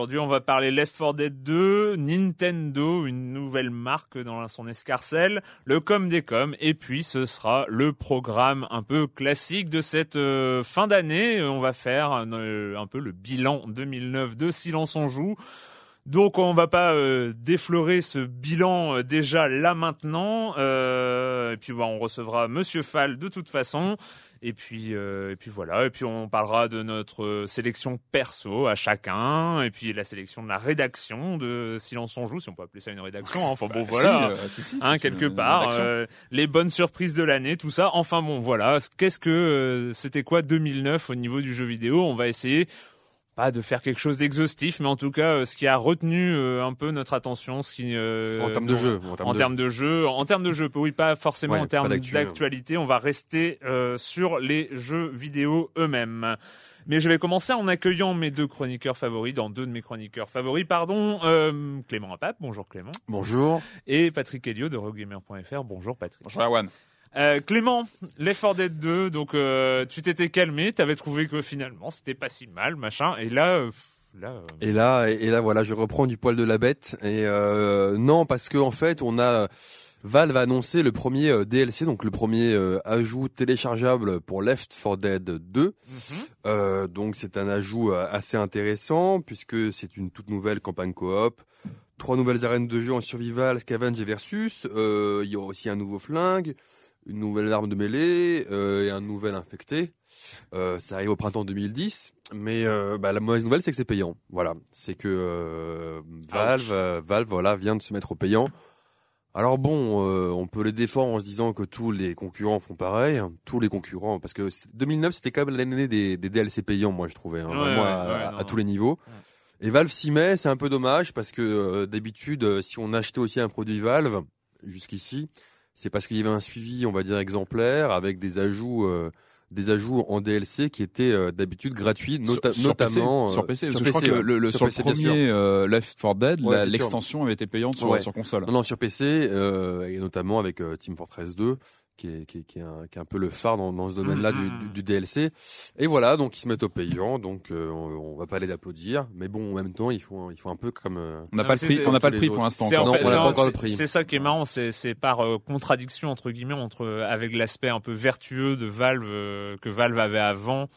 Aujourd'hui, on va parler Left 4 Dead 2, Nintendo, une nouvelle marque dans son escarcelle, le com des coms, et puis ce sera le programme un peu classique de cette euh, fin d'année. On va faire euh, un peu le bilan 2009 de Silence on joue. Donc on va pas euh, déflorer ce bilan déjà là maintenant. et puis bah, on recevra Monsieur Fall de toute façon. Et puis, euh, et puis voilà. Et puis on parlera de notre sélection perso à chacun. Et puis la sélection de la rédaction de Silence on joue, si on peut appeler ça une rédaction. Hein. Enfin bon, bah, voilà. Si, euh, hein, quelque part. Euh, les bonnes surprises de l'année, tout ça. Enfin bon, voilà. Qu'est-ce que c'était quoi 2009 au niveau du jeu vidéo? On va essayer pas de faire quelque chose d'exhaustif, mais en tout cas, euh, ce qui a retenu euh, un peu notre attention, ce qui euh, en termes de jeu, en termes de, jeu, en termes de jeu, oui, pas forcément en termes d'actualité. On va rester sur les jeux vidéo eux-mêmes. Mais je vais commencer en accueillant mes deux chroniqueurs favoris, dans deux de mes chroniqueurs favoris, pardon. Clément Apap, bonjour Clément. Bonjour. Et Patrick Elio de Rogamer.fr, bonjour Patrick. Bonjour Erwan. Euh, Clément, Left 4 Dead 2, donc euh, tu t'étais calmé, t'avais trouvé que finalement c'était pas si mal, machin, et là, euh, là. Et là, et là, voilà, je reprends du poil de la bête. Et non, parce que en fait, on a Valve a annoncé le premier DLC, donc le premier ajout téléchargeable pour Left 4 Dead 2. Mhm. donc c'est un ajout assez intéressant puisque c'est une toute nouvelle campagne coop trois nouvelles arènes de jeu en survival, scavenge et versus. Il y aura aussi un nouveau flingue, une nouvelle arme de mêlée euh, et un nouvel infecté. Euh, ça arrive au printemps 2010, mais euh, bah, la mauvaise nouvelle c'est que c'est payant. Voilà, c'est que euh, Valve, euh, Valve, voilà, vient de se mettre au payant. Alors bon, on peut les défendre en se disant que tous les concurrents font pareil, tous les concurrents, parce que 2009 c'était quand même l'année des, des, DLC payants, moi je trouvais, hein, vraiment à, tous les niveaux. Et Valve s'y met, c'est un peu dommage parce que d'habitude, si on achetait aussi un produit Valve jusqu'ici, c'est parce qu'il y avait un suivi, on va dire, exemplaire, avec des ajouts, euh, des ajouts en DLC qui étaient euh, d'habitude gratuits, notamment sur PC. sur, PC, le, sur, le premier Left 4 Dead, l'extension avait été payante sur, sur console. Non, non, sur PC, et notamment avec Team Fortress 2 qui est, qui, qui, est un, qui est un peu le phare dans, dans ce domaine-là du, du, du, DLC. Et voilà, donc ils se mettent au payant, donc euh, on, on, va pas les applaudir, mais bon, en même temps, il faut, il faut un peu comme. Euh, on n'a pas, le prix, on n'a pas le prix pour l'instant. C'est ça qui est marrant, c'est par euh, contradiction entre guillemets entre avec l'aspect un peu vertueux de Valve que Valve avait avant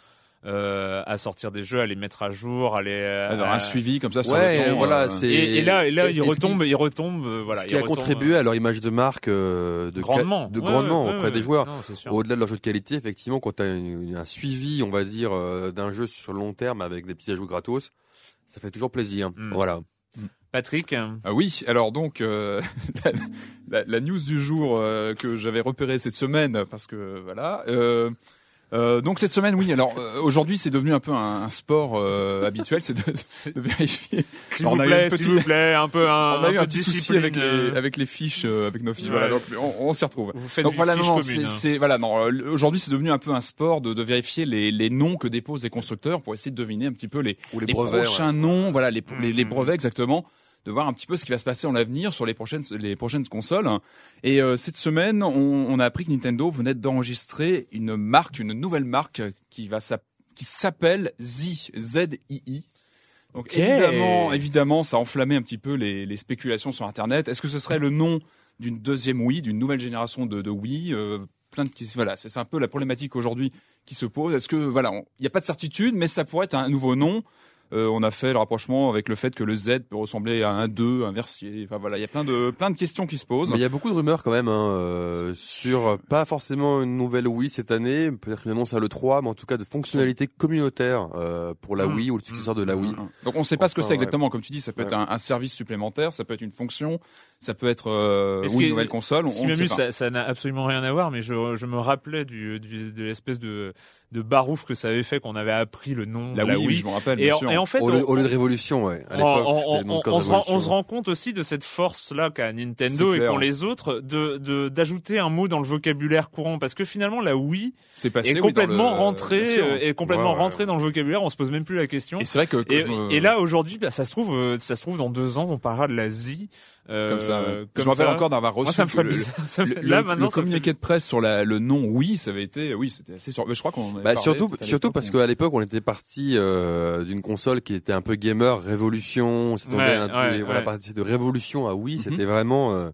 euh, à sortir des jeux, à les mettre à jour, à les avoir un suivi comme ça sur ouais, voilà, euh, et, et, là, et là, il retombe, il retombe, euh, voilà. Ce qui a contribué à leur image de marque de grandement, de grandement auprès des joueurs. Au-delà de leur jeu de qualité, effectivement, quand tu as un suivi, on va dire, d'un jeu sur le long terme avec des petits ajouts gratos, ça fait toujours plaisir. Mm. Voilà. Patrick ah Oui, alors donc euh, la, la, news du jour euh, que j'avais repérée cette semaine, parce que voilà, euh, euh, donc cette semaine, oui. Alors euh, aujourd'hui, c'est devenu un peu un, un sport euh, habituel, c'est de, de, vérifier. S'il vous plaît, s'il vous plaît, un peu un. On a eu un petit souci avec les avec les fiches, avec nos fiches. Voilà, donc on, on s'y retrouve. Vous faites donc voilà, non, c'est voilà, non. Aujourd'hui, c'est devenu un peu un sport de, de vérifier les, les noms que déposent les constructeurs pour essayer de deviner un petit peu les, Ou les, les brevets, prochains ouais. noms, voilà, les, les, les Mhm. brevets exactement de voir un petit peu ce qui va se passer en l'avenir sur les prochaines les prochaines consoles. Et euh, cette semaine, on, on, a appris que Nintendo venait d'enregistrer une marque, une nouvelle marque qui va qui s'appelle Z Z I I. Donc Okay. évidemment, évidemment, ça a enflammé un petit peu les, les spéculations sur Internet. Est-ce que ce serait le nom d'une deuxième Wii, d'une nouvelle génération de, de Wii euh, Plein de voilà, c'est un peu la problématique aujourd'hui qui se pose. Est-ce que voilà, il n'y a pas de certitude, mais ça pourrait être un nouveau nom. Euh, on a fait le rapprochement avec le fait que le Z peut ressembler à un 2, un versier. Enfin voilà, il y a plein de plein de questions qui se posent. Mais il y a beaucoup de rumeurs quand même hein, euh, sur pas forcément une nouvelle Wii cette année, peut-être une annonce à l'E3, mais en tout cas de fonctionnalités communautaires euh, pour la Mm. Wii ou le successeur de la Wii. Donc on ne sait pas ce que c'est exactement, comme tu dis, ça peut être Ouais. un, un service supplémentaire, ça peut être une fonction, ça peut être euh, ou une nouvelle console. On, Ce qui on sait pas. ça n'a absolument rien à voir, mais je, je me rappelais du, du de l'espèce de de barouf que ça avait fait qu'on avait appris le nom La de la Wii, Wii. je me rappelle. Et bien en, sûr. et en fait, Au, lieu, on- au lieu de Révolution, ouais. À on, l'époque, on- on- se rend, Révolution. on se rend compte aussi de cette force-là qu'a Nintendo et qu'ont les autres de de- d'ajouter un mot dans le vocabulaire courant parce que finalement la Wii c'est passé est oui, complètement le- rentrée euh, est complètement Ouais, ouais, rentrée dans le vocabulaire on se pose même plus la question Et c'est vrai que, que et, je me- et là aujourd'hui bah, ça se trouve euh, ça se trouve dans deux ans on parlera de l'Asie euh, comme ça, ouais. comme je me rappelle ça. encore d'avoir reçu moi ça me ferait le, bizarre ça me le- fait- là maintenant le me fait communiqué de presse sur la, le nom oui, ça avait été oui, c'était assez sur. Mais je crois qu'on Bah, surtout, surtout parce qu'à l'époque, on était parti euh, d'une console qui était un peu gamer, Révolution. C'était Ouais, un, ouais, voilà, ouais. parti de Révolution à Wii. Mhm. C'était vraiment, euh,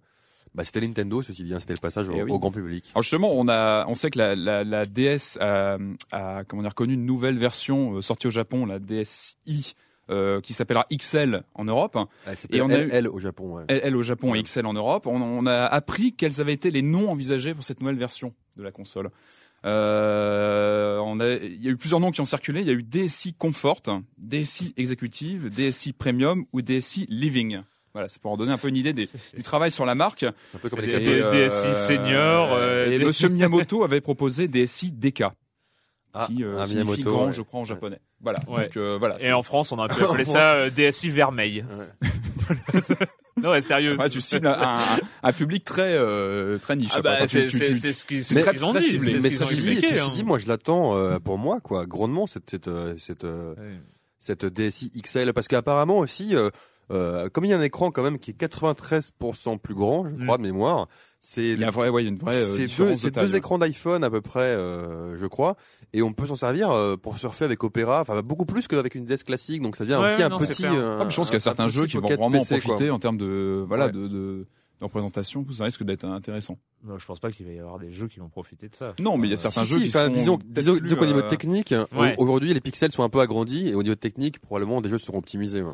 bah, c'était Nintendo, ceci dit. hein, C'était le passage au, Eh oui. au grand public. Alors justement, on a, on sait que la, la, la DS a, a comment dire connu une nouvelle version sortie au Japon, la DSi, euh, qui s'appellera XL en Europe. Ah, Et on a eu- elle au Japon. Ouais. Elle au Japon Ouais. et XL en Europe. On, on a appris quels avaient été les noms envisagés pour cette nouvelle version de la console. Euh, on a, il y a eu plusieurs noms qui ont circulé. Il y a eu DSi Comfort, DSi Executive, DSi Premium ou DSi Living. Voilà, c'est pour en donner un peu une idée des- du travail sur la marque. C'est un peu comme les DSi senior, euh, et des- Monsieur Miyamoto avait proposé DSi DK, Ah, qui euh, un signifie Miyamoto, grand, ouais. je crois, en japonais. Voilà. Ouais. Donc euh, voilà. et en France on a pu appeler En ça euh, DSI vermeil Ouais. non ouais sérieux Ouais, tu cibles un, un- un public très euh, très niche. ah bah Enfin, c'est ce qu'ils ce ont dit ciblé. c'est ce Mais ceci dit, expliqué ceci hein. dit, moi je l'attends euh, pour moi quoi, grandement cette cette cette cette DSi XL parce qu'apparemment aussi euh, comme il y a un écran quand même qui est 93% plus grand, je crois de mémoire, c'est Il y a un vrai, ouais, il y a une vraie euh, c'est deux, de deux écrans d'iPhone à peu près, euh, je crois, et on peut s'en servir euh, pour surfer avec Opera, enfin beaucoup plus qu'avec une DS classique, donc ça devient Ouais, aussi un non, petit. clair. euh, Ah, je pense qu'il y a un- certains un jeux petit qui vont vraiment en quoi. profiter en termes de voilà Ouais. de, de, de représentation. Ça risque d'être intéressant. Non, je pense pas qu'il va y avoir des jeux qui vont profiter de ça Non, mais il y a certains si, jeux qui sont disons, disons, qu'au niveau euh, technique, Ouais. aujourd'hui les pixels sont un peu agrandis et au niveau technique, probablement des jeux seront optimisés. ouais.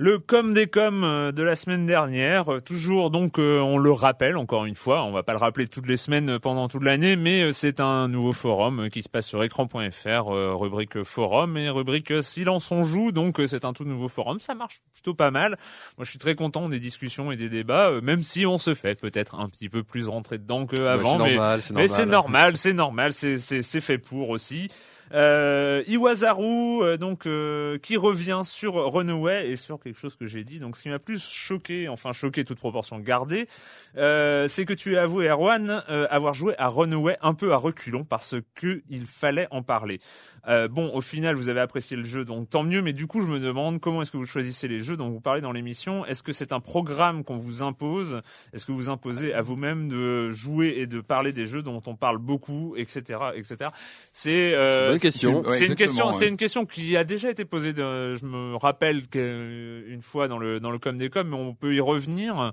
Le com des com euh, de la semaine dernière, euh, toujours donc euh, on le rappelle encore une fois, on va pas le rappeler toutes les semaines pendant toute l'année, mais c'est un nouveau forum qui se passe sur écran.fr, rubrique forum et rubrique silence on joue, donc c'est un tout nouveau forum, ça marche plutôt pas mal. Moi je suis très content des discussions et des débats, même si on se fait peut-être un petit peu plus rentrer dedans qu'avant, Ouais, mais c'est normal. c'est normal, c'est normal, c'est fait pour aussi. Euh, Iwasaru, euh, donc euh, qui revient sur Runaway et sur quelque chose que j'ai dit. Donc, ce qui m'a plus choqué, enfin choqué toute proportion gardée, euh, c'est que tu as avoué Erwan euh, avoir joué à Runaway un peu à reculons parce que il fallait en parler. Euh, bon, au final, vous avez apprécié le jeu, donc tant mieux. Mais du coup, je me demande comment est-ce que vous choisissez les jeux dont vous parlez dans l'émission. Est-ce que c'est un programme qu'on vous impose? Est-ce que vous imposez à vous-même de jouer et de parler des jeux dont on parle beaucoup, etc., etc. C'est euh, bonne question. Ouais, c'est une question, ouais. c'est une question qui a déjà été posée. de- je me rappelle qu'une fois dans le dans le com des com, mais on peut y revenir.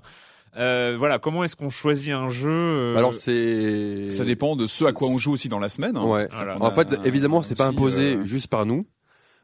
Euh, voilà, comment est-ce qu'on choisit un jeu euh, Alors c'est. Ça dépend de ce à quoi on joue aussi dans la semaine. hein. Ouais. Voilà. En a fait, évidemment, c'est pas imposé euh, juste par nous.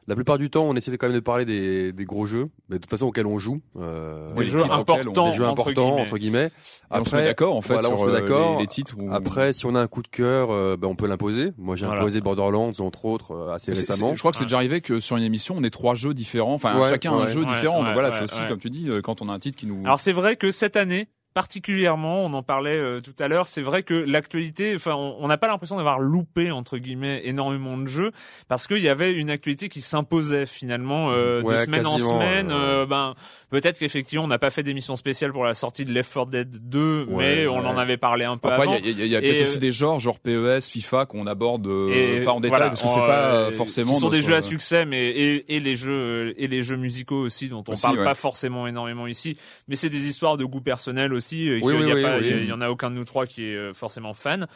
La plupart du temps, on essaie quand même de parler des, des gros jeux, mais de toute façon auxquels on joue. Euh, des jeux importants, des jeux importants entre guillemets. Après, on se met d'accord en fait voilà, sur on se met d'accord. Les, les, titres. Où... Après, si on a un coup de cœur, euh, ben, on peut l'imposer. Moi, j'ai Voilà. imposé Borderlands entre autres euh, assez récemment. Je crois que c'est Ouais. déjà arrivé que sur une émission, on ait trois jeux différents. Enfin, Ouais, chacun un jeu Ouais, différent. ouais, Donc voilà, ouais, c'est aussi ouais. comme tu dis, euh, quand on a un titre qui nous. Alors c'est vrai que cette année, particulièrement, on en parlait euh, tout à l'heure, c'est vrai que l'actualité, enfin, on n'a pas l'impression d'avoir loupé entre guillemets énormément de jeux parce qu'il y avait une actualité qui s'imposait finalement euh, de semaine en semaine. euh, ben peut-être qu'effectivement on n'a pas fait d'émission spéciale pour la sortie de Left 4 Dead 2, mais on ouais. en avait parlé un peu Après, avant. il y a, a- a peut-être aussi euh, des genres, genre PES, FIFA, qu'on aborde euh, pas en détail voilà, parce que c'est pas forcément. qui sont des jeux à succès mais et, et les jeux et les jeux musicaux aussi dont on Aussi, parle pas forcément énormément ici mais c'est des histoires de goût personnel aussi et Oui, qu'il oui, y a oui, pas oui. il y a- il y en a aucun de nous trois qui est euh, forcément fan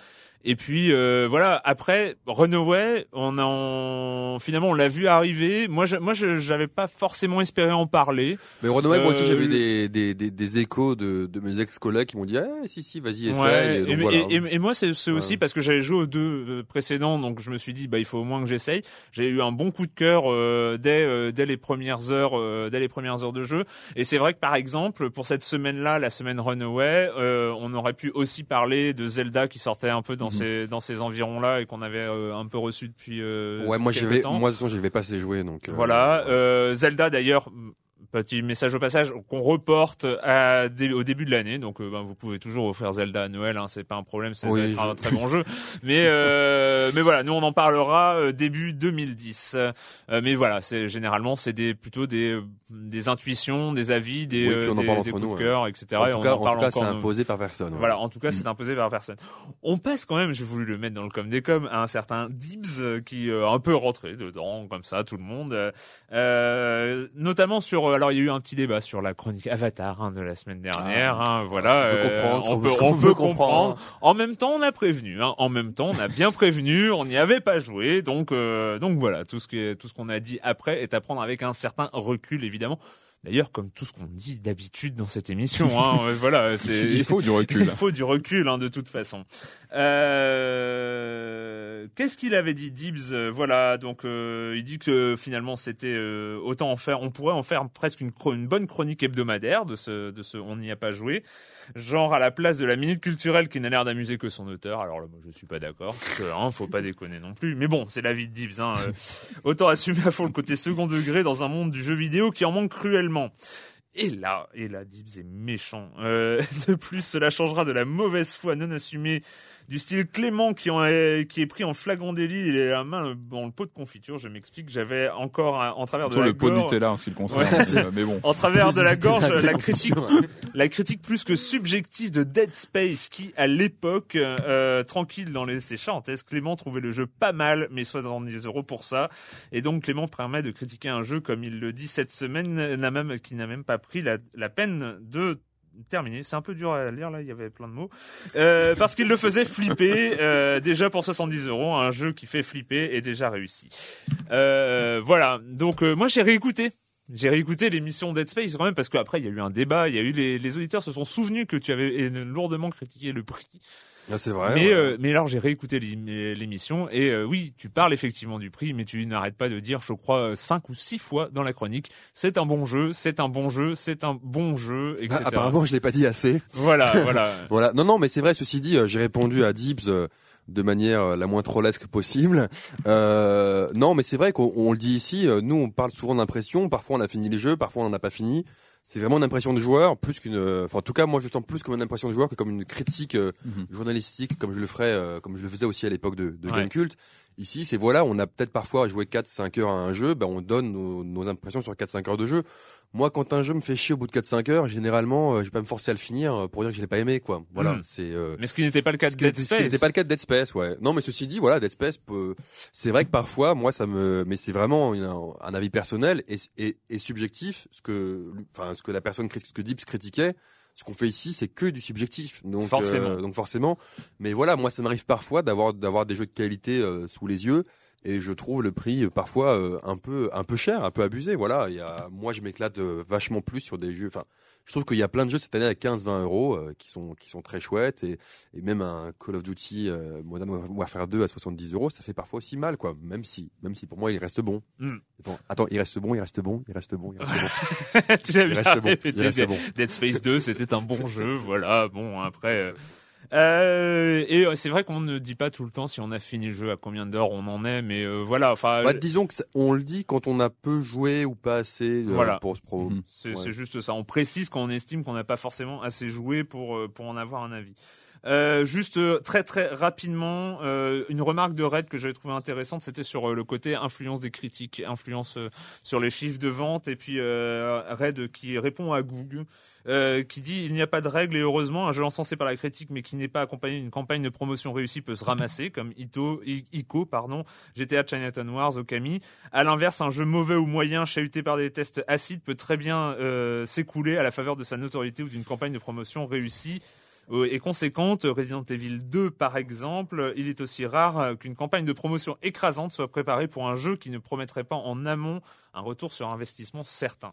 et puis euh, voilà après Runaway on en finalement on l'a vu arriver moi je, moi j'avais pas forcément espéré en parler Mais Runaway, moi aussi, Euh, j'ai eu le- des, des, des, des échos de, de mes ex-collègues qui m'ont dit, ah, si, si, vas-y, essaye. Ouais, et, et, donc, voilà. et- et- et moi c'est aussi Ouais. parce que j'avais joué aux deux euh, précédents donc je me suis dit bah il faut au moins que j'essaye j'ai eu un bon coup de cœur euh, dès euh, dès les premières heures euh, dès les premières heures de jeu et c'est vrai que par exemple pour cette semaine là la semaine Runaway euh, on aurait pu aussi parler de Zelda qui sortait un peu dans Mhm. ces dans ces environs là et qu'on avait euh, un peu reçu depuis euh, ouais, moi, j'avais, temps. moi, de toute façon, je vais pas assez jouer, donc. euh, Voilà, euh, Zelda d'ailleurs, petit message au passage, qu'on reporte à, au début de l'année. Donc euh, ben, vous pouvez toujours offrir Zelda à Noël, hein, c'est pas un problème, c'est Oui, un très bon jeu. Mais euh, mais voilà, nous on en parlera euh, début 2010. Euh, mais voilà, c'est généralement c'est des plutôt des des intuitions, des avis, des Oui, puis on en des, parle des coups nous, de cœur, etc. En et tout on cas, en tout cas, c'est imposé par personne. ouais. voilà, en tout cas, Mm. c'est imposé par personne. On passe quand même, j'ai voulu le mettre dans le com des com, à un certain Dibs qui euh, a un peu rentré dedans, comme ça, tout le monde. euh, euh, notamment sur, euh, alors il y a eu un petit débat sur la chronique Avatar hein, de la semaine dernière. hein, voilà, peut euh, comprendre, on peut, ce on peut comprendre. comprendre. En même temps, on a prévenu. Hein, en même temps, on a bien prévenu. On n'y avait pas joué, donc euh, donc voilà, tout ce que tout ce qu'on a dit après est à prendre avec un certain recul, évidemment. D'ailleurs, comme tout ce qu'on dit d'habitude dans cette émission, hein, euh, voilà, c'est Il faut du recul. il faut du recul, hein, de toute façon. Euh, Qu'est-ce qu'il avait dit, Dibs Voilà, donc euh, il dit que finalement c'était euh, autant en faire, on pourrait en faire presque une, bonne chronique hebdomadaire de ce, de ce, on n'y a pas joué, genre à la place de la minute culturelle qui n'a l'air d'amuser que son auteur. Alors là, moi je suis pas d'accord, hein, faut pas déconner non plus. Mais bon, c'est la vie de Dibs. Hein, euh, autant assumer à fond le côté second degré dans un monde du jeu vidéo qui en manque cruellement. Et là, et là, Dibs est méchant. De plus, cela changera de la mauvaise foi non assumée du style Clément qui, en est, qui est pris en flagrant délit et la main dans le pot de confiture. Je m'explique, j'avais encore un- en travers de la le pot de gorge, Nutella en ce qui le concerne. Ouais, mais, bon. en travers de la gorge, la critique, la critique plus que subjective de Dead Space qui, à l'époque, euh, tranquille dans les ses Clément trouvait le jeu pas mal, mais 70 euros pour ça. Et donc Clément permet de critiquer un jeu, comme il le dit cette semaine, n'a même, qui n'a même pas pris la, la peine de terminer. C'est un peu dur à lire là, il y avait plein de mots. Euh, parce qu'il le faisait flipper euh, déjà pour 70 euros, un jeu qui fait flipper est déjà réussi. Euh, voilà. Donc euh, moi j'ai réécouté. J'ai réécouté l'émission Dead Space quand même parce qu'après il y a eu un débat, il y a eu les, les auditeurs se sont souvenus que tu avais lourdement critiqué le prix. Ah, c'est vrai. mais ouais. euh, mais alors j'ai réécouté l'é- l'émission et euh, oui, tu parles effectivement du prix mais tu n'arrêtes pas de dire je crois euh, cinq ou six fois dans la chronique, c'est un bon jeu, c'est un bon jeu, c'est un bon jeu etc. Ah, apparemment, je l'ai pas dit assez. Voilà, voilà. Voilà. Non, non, mais c'est vrai. Ceci dit, euh, j'ai répondu à Dibs euh, de manière la moins trollesque possible. Euh, non, mais c'est vrai qu'on on le dit ici. Nous, on parle souvent d'impression. Parfois, on a fini les jeux. Parfois, on n'en a pas fini. C'est vraiment une impression de joueur, plus qu'une. euh, Enfin, en tout cas, moi, je le sens plus comme une impression de joueur que comme une critique euh, Mhm. journalistique, comme je le ferais, euh, comme je le faisais aussi à l'époque de, de Ouais. Gamecult. Ici, c'est voilà, on a peut-être parfois joué 4-5 heures à un jeu, ben on donne nos, nos impressions sur 4-5 heures de jeu. Moi, quand un jeu me fait chier au bout de 4-5 heures, généralement, euh, je vais pas me forcer à le finir euh, pour dire que je l'ai pas aimé, quoi. Voilà, Mhm. c'est. euh, Mais ce qui n'était pas le cas de Dead n'était- ce qui n'était Space. pas le cas de Dead Space, ouais. Non, mais ceci dit, voilà, Dead Space, peut... c'est vrai que parfois, moi, ça me, mais c'est vraiment une- un avis personnel et, et, et subjectif. Ce que, enfin, ce que la personne, ce que Dips critiquait, ce qu'on fait ici, c'est que du subjectif. Donc, Forcément. euh, donc forcément. Mais voilà, moi, ça m'arrive parfois d'avoir d'avoir des jeux de qualité euh, sous les yeux et je trouve le prix parfois euh, un peu un peu cher, un peu abusé. Voilà, il y a, moi je m'éclate euh, vachement plus sur des jeux. Enfin, je trouve qu'il y a plein de jeux cette année à 15-20 euros euh, qui sont qui sont très chouettes et, et même un Call of Duty Modern Warfare 2 à 70 euros, ça fait parfois aussi mal quoi. Même si même si pour moi il reste bon. Mm. Attends, attends, il reste bon, il reste bon, il reste bon, il reste bon. tu l'as bien répété. bon. Dead Space 2, c'était un bon jeu. Voilà. Bon, après. euh, euh, et c'est vrai qu'on ne dit pas tout le temps si on a fini le jeu, à combien d'heures on en est, mais euh, voilà. Enfin, Bah, disons que ça- on le dit quand on a peu joué ou pas assez euh, Voilà. pour ce pro. Mhm. C'est Ouais. juste ça. On précise qu'on estime qu'on n'a pas forcément assez joué pour euh, pour en avoir un avis. Euh, juste euh, très très rapidement, euh, une remarque de Red que j'avais trouvé intéressante, c'était sur euh, le côté influence des critiques, influence euh, sur les chiffres de vente, et puis Red qui répond à Google, qui dit il n'y a pas de règle et heureusement un jeu encensé par la critique mais qui n'est pas accompagné d'une campagne de promotion réussie peut se ramasser comme Ito, Ico, pardon, GTA Chinatown Wars, Okami. À l'inverse, un jeu mauvais ou moyen chahuté par des tests acides peut très bien s'écouler à la faveur de sa notoriété ou d'une campagne de promotion réussie euh, et conséquente. Resident Evil 2, par exemple, il est aussi rare qu'une campagne de promotion écrasante soit préparée pour un jeu qui ne promettrait pas en amont un retour sur investissement certain.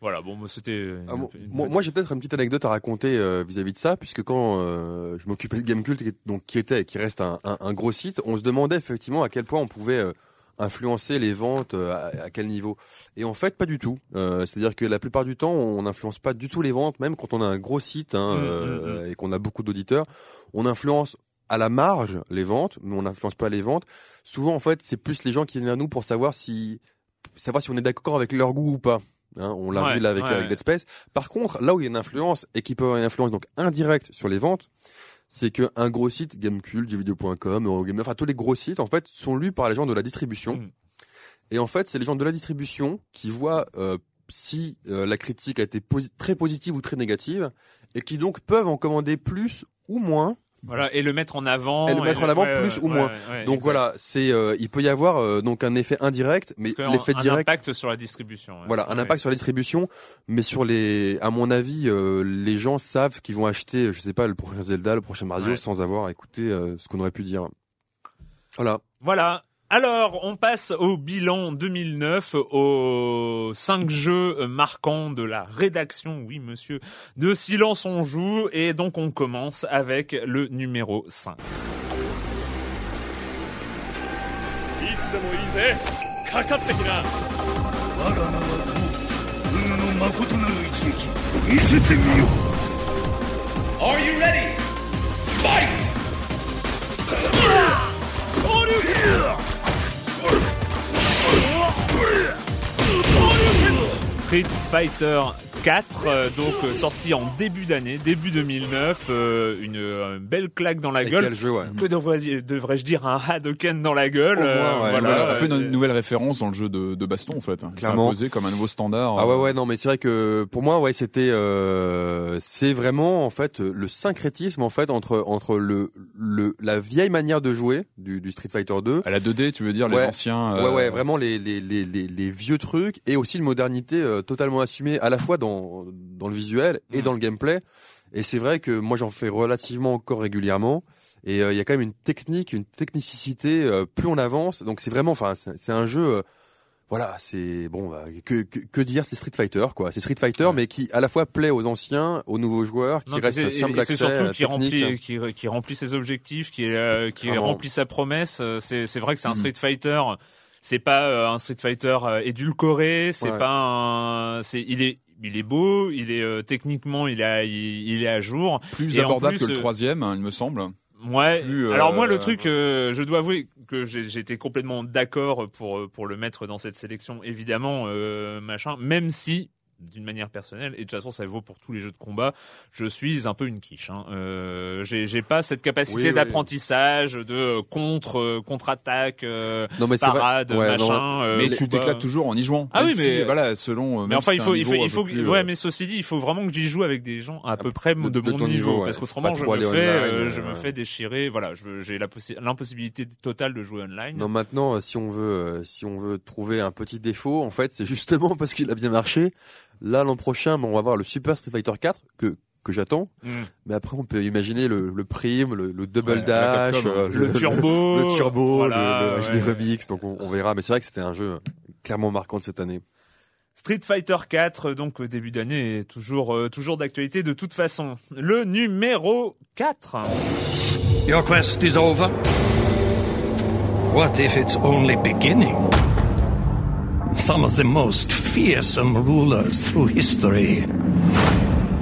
Voilà, bon, c'était. Ah, moi- moi, j'ai peut-être une petite anecdote à raconter euh, vis-à-vis de ça, puisque quand euh, je m'occupais de Gamecult, qui est- donc qui était et qui reste un, un- un gros site, on se demandait effectivement à quel point on pouvait euh, influencer les ventes, euh, à, à quel niveau? Et en fait, pas du tout. Euh, C'est-à-dire que la plupart du temps, on n'influence pas du tout les ventes, même quand on a un gros site hein, Mm, euh, et qu'on a beaucoup d'auditeurs, on influence à la marge les ventes, mais on n'influence pas les ventes. Souvent, en fait, c'est plus les gens qui viennent vers nous pour savoir si savoir si on est d'accord avec leur goût ou pas. Hein, on l'a Ouais, vu là avec, ouais, avec. Dead Space. Par contre, là où il y a une influence et qui peut avoir une influence donc indirecte sur les ventes, c'est que un gros site, Gamecult, jeuxvideo.com, Eurogamer, enfin tous les gros sites en fait sont lus par les gens de la distribution. Mm. Et en fait, c'est les gens de la distribution qui voient euh, si euh, la critique a été posi- très positive ou très négative et qui donc peuvent en commander plus ou moins. Voilà, et le mettre en avant. Et le mettre en avant plus ou moins. ouais, donc exact. voilà, c'est euh, il peut y avoir euh, donc un effet indirect, mais l'effet un, un direct. impact sur la distribution. Voilà, un impact sur la distribution, mais sur les, à mon avis, euh, les gens savent qu'ils vont acheter, je sais pas, le prochain Zelda, le prochain Mario, sans avoir écouté euh, ce qu'on aurait pu dire. Voilà. Voilà. Alors, on passe au bilan 2009, aux cinq jeux marquants de la rédaction, oui monsieur, de Silence on joue, et donc on commence avec le numéro 5. Are you ready? Street Fighter 4, euh, donc euh, sorti en début d'année, début 2009, euh, une euh, belle claque dans la Et gueule. quel jeu, ouais. Que devrais- devrais-je dire un Hadoken dans la gueule Au moins, ouais, voilà, Voilà, un peu une nouvelle référence dans le jeu de, de baston en fait. C'est Clairement. imposé comme un nouveau standard. Ah ouais ouais non mais c'est vrai que pour moi ouais c'était euh, c'est vraiment en fait le syncrétisme en fait entre entre le le la vieille manière de jouer du, du Street Fighter 2 À la 2D, tu veux dire Ouais. les anciens. Ouais, euh, ouais, vraiment les, les, les, les, les vieux trucs et aussi une modernité euh, totalement assumée à la fois dans, dans le visuel et dans le gameplay. Et c'est vrai que moi j'en fais relativement encore régulièrement. Et euh, il y a quand même une technique, une technicité, euh, plus on avance. Donc c'est vraiment, enfin, c'est un jeu, euh, voilà, c'est bon, bah, que, que, que dire, c'est Street Fighter, quoi. C'est Street Fighter, mais qui à la fois plaît aux anciens, aux nouveaux joueurs, qui Non, reste simple et accès, C'est surtout qui remplit, qui, qui remplit ses objectifs, qui, qui remplit sa promesse. C'est c'est vrai que c'est un Mhm. Street Fighter. C'est pas un Street Fighter édulcoré. C'est Ouais. pas un. C'est il est il est beau. Il est euh, techniquement il est il, il est à jour. Plus Et abordable plus, que le euh, troisième, hein, il me semble. Ouais. Plus, euh, Alors moi le truc, euh, je dois avouer que j'ai- j'étais complètement d'accord pour pour le mettre dans cette sélection, évidemment, euh, machin. Même si d'une manière personnelle et de toute façon ça vaut pour tous les jeux de combat je suis un peu une quiche hein. euh, j'ai pas cette capacité Oui, oui. d'apprentissage de contre euh, contre-attaque euh, Non, mais parade Ouais, machin euh, mais tu t'écles toujours en y jouant. Ah oui, si, mais- voilà, selon. mais enfin il faut il faut il faut plus, ouais mais ceci dit il faut vraiment que j'y joue avec des gens à peu près de, mon niveau, niveau, ouais. parce qu'autrement je me fais je me fais déchirer voilà j'ai l'impossibilité totale de jouer online Non, maintenant, si on veut, si on veut trouver un petit défaut, en fait, c'est justement parce qu'il a bien marché. Là, l'an prochain, bon, on va voir le Super Street Fighter 4 que que j'attends. Mm. Mais après, on peut imaginer le, le prime, le, le double Ouais, dash, Capcom, euh, Le turbo. le turbo, Voilà, le, le HD ouais. remix. Donc on, on verra. Mais c'est vrai que c'était un jeu clairement marquant de cette année. Street Fighter 4, donc euh, début d'année, toujours, euh, toujours d'actualité de toute façon. Le numéro 4. Your quest is over? What if it's only beginning? Some of the most fearsome rulers through history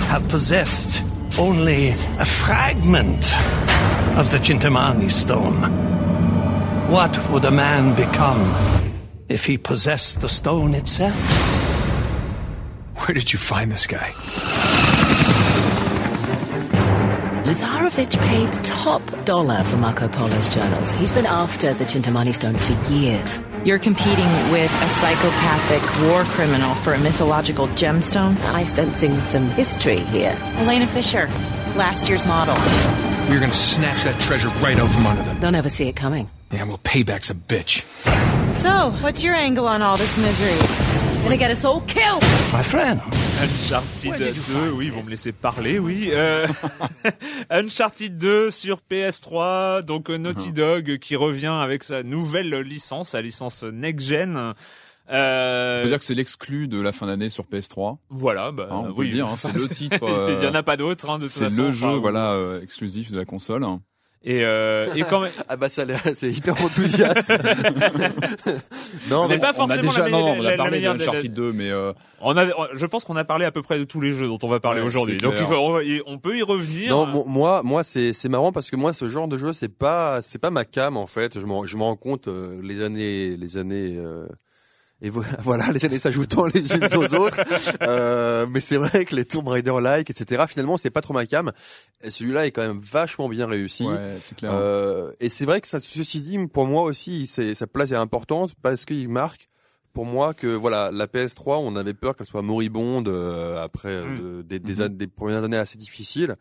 have possessed only a fragment of the Chintamani stone. What would a man become if he possessed the stone itself? Where did you find this guy? Lazarevich paid top dollar for Marco Polo's journals. He's been after the Chintamani stone for years. You're competing with a psychopathic war criminal for a mythological gemstone? I'm sensing some history here. Elena Fisher, last year's model. We're gonna snatch that treasure right out from under them. They'll never see it coming. Yeah, well, payback's a bitch. So, what's your angle on all this misery? Gonna get us all killed! My friend, Uncharted 2, oui, ils vont me laisser parler, oui. Euh, Uncharted 2 sur PS3, donc euh, Naughty Dog qui revient avec sa nouvelle licence, sa licence Next Gen. On Euh, peut dire que c'est l'exclu de la fin d'année sur PS3. voilà, bah, Hein, on peut oui, le dire, hein, c'est le titre, euh, Il y en a pas d'autres, hein, C'est le jeu, Enfin, voilà, euh, exclusif de la console. Et, euh, et quand même, Ah bah ça, a l'air- c'est hyper enthousiaste. Non, mais pas on a déjà, la non, on a parlé de Uncharted 2, mais euh, on a, je pense qu'on a parlé à peu près de tous les jeux dont on va parler Ouais, aujourd'hui. Donc il faut, on, on peut y revenir. Non, mo- moi, moi, c'est c'est marrant parce que moi, ce genre de jeu, c'est pas, c'est pas ma cam en fait. Je me, je me rends compte euh, les années, les années. euh, et vo- voilà, les années s'ajoutant les unes aux autres. Euh, mais c'est vrai que les Tomb Raider-like, etc. Finalement, c'est pas trop ma cam. Celui-là est quand même vachement bien réussi. ouais, clair. Euh, et c'est vrai que ça, ceci dit, pour moi aussi, sa place est importante parce qu'il marque pour moi que voilà, la PS3, on avait peur qu'elle soit moribonde euh, après euh, Mm. de- des, des, an- des premières années assez difficiles.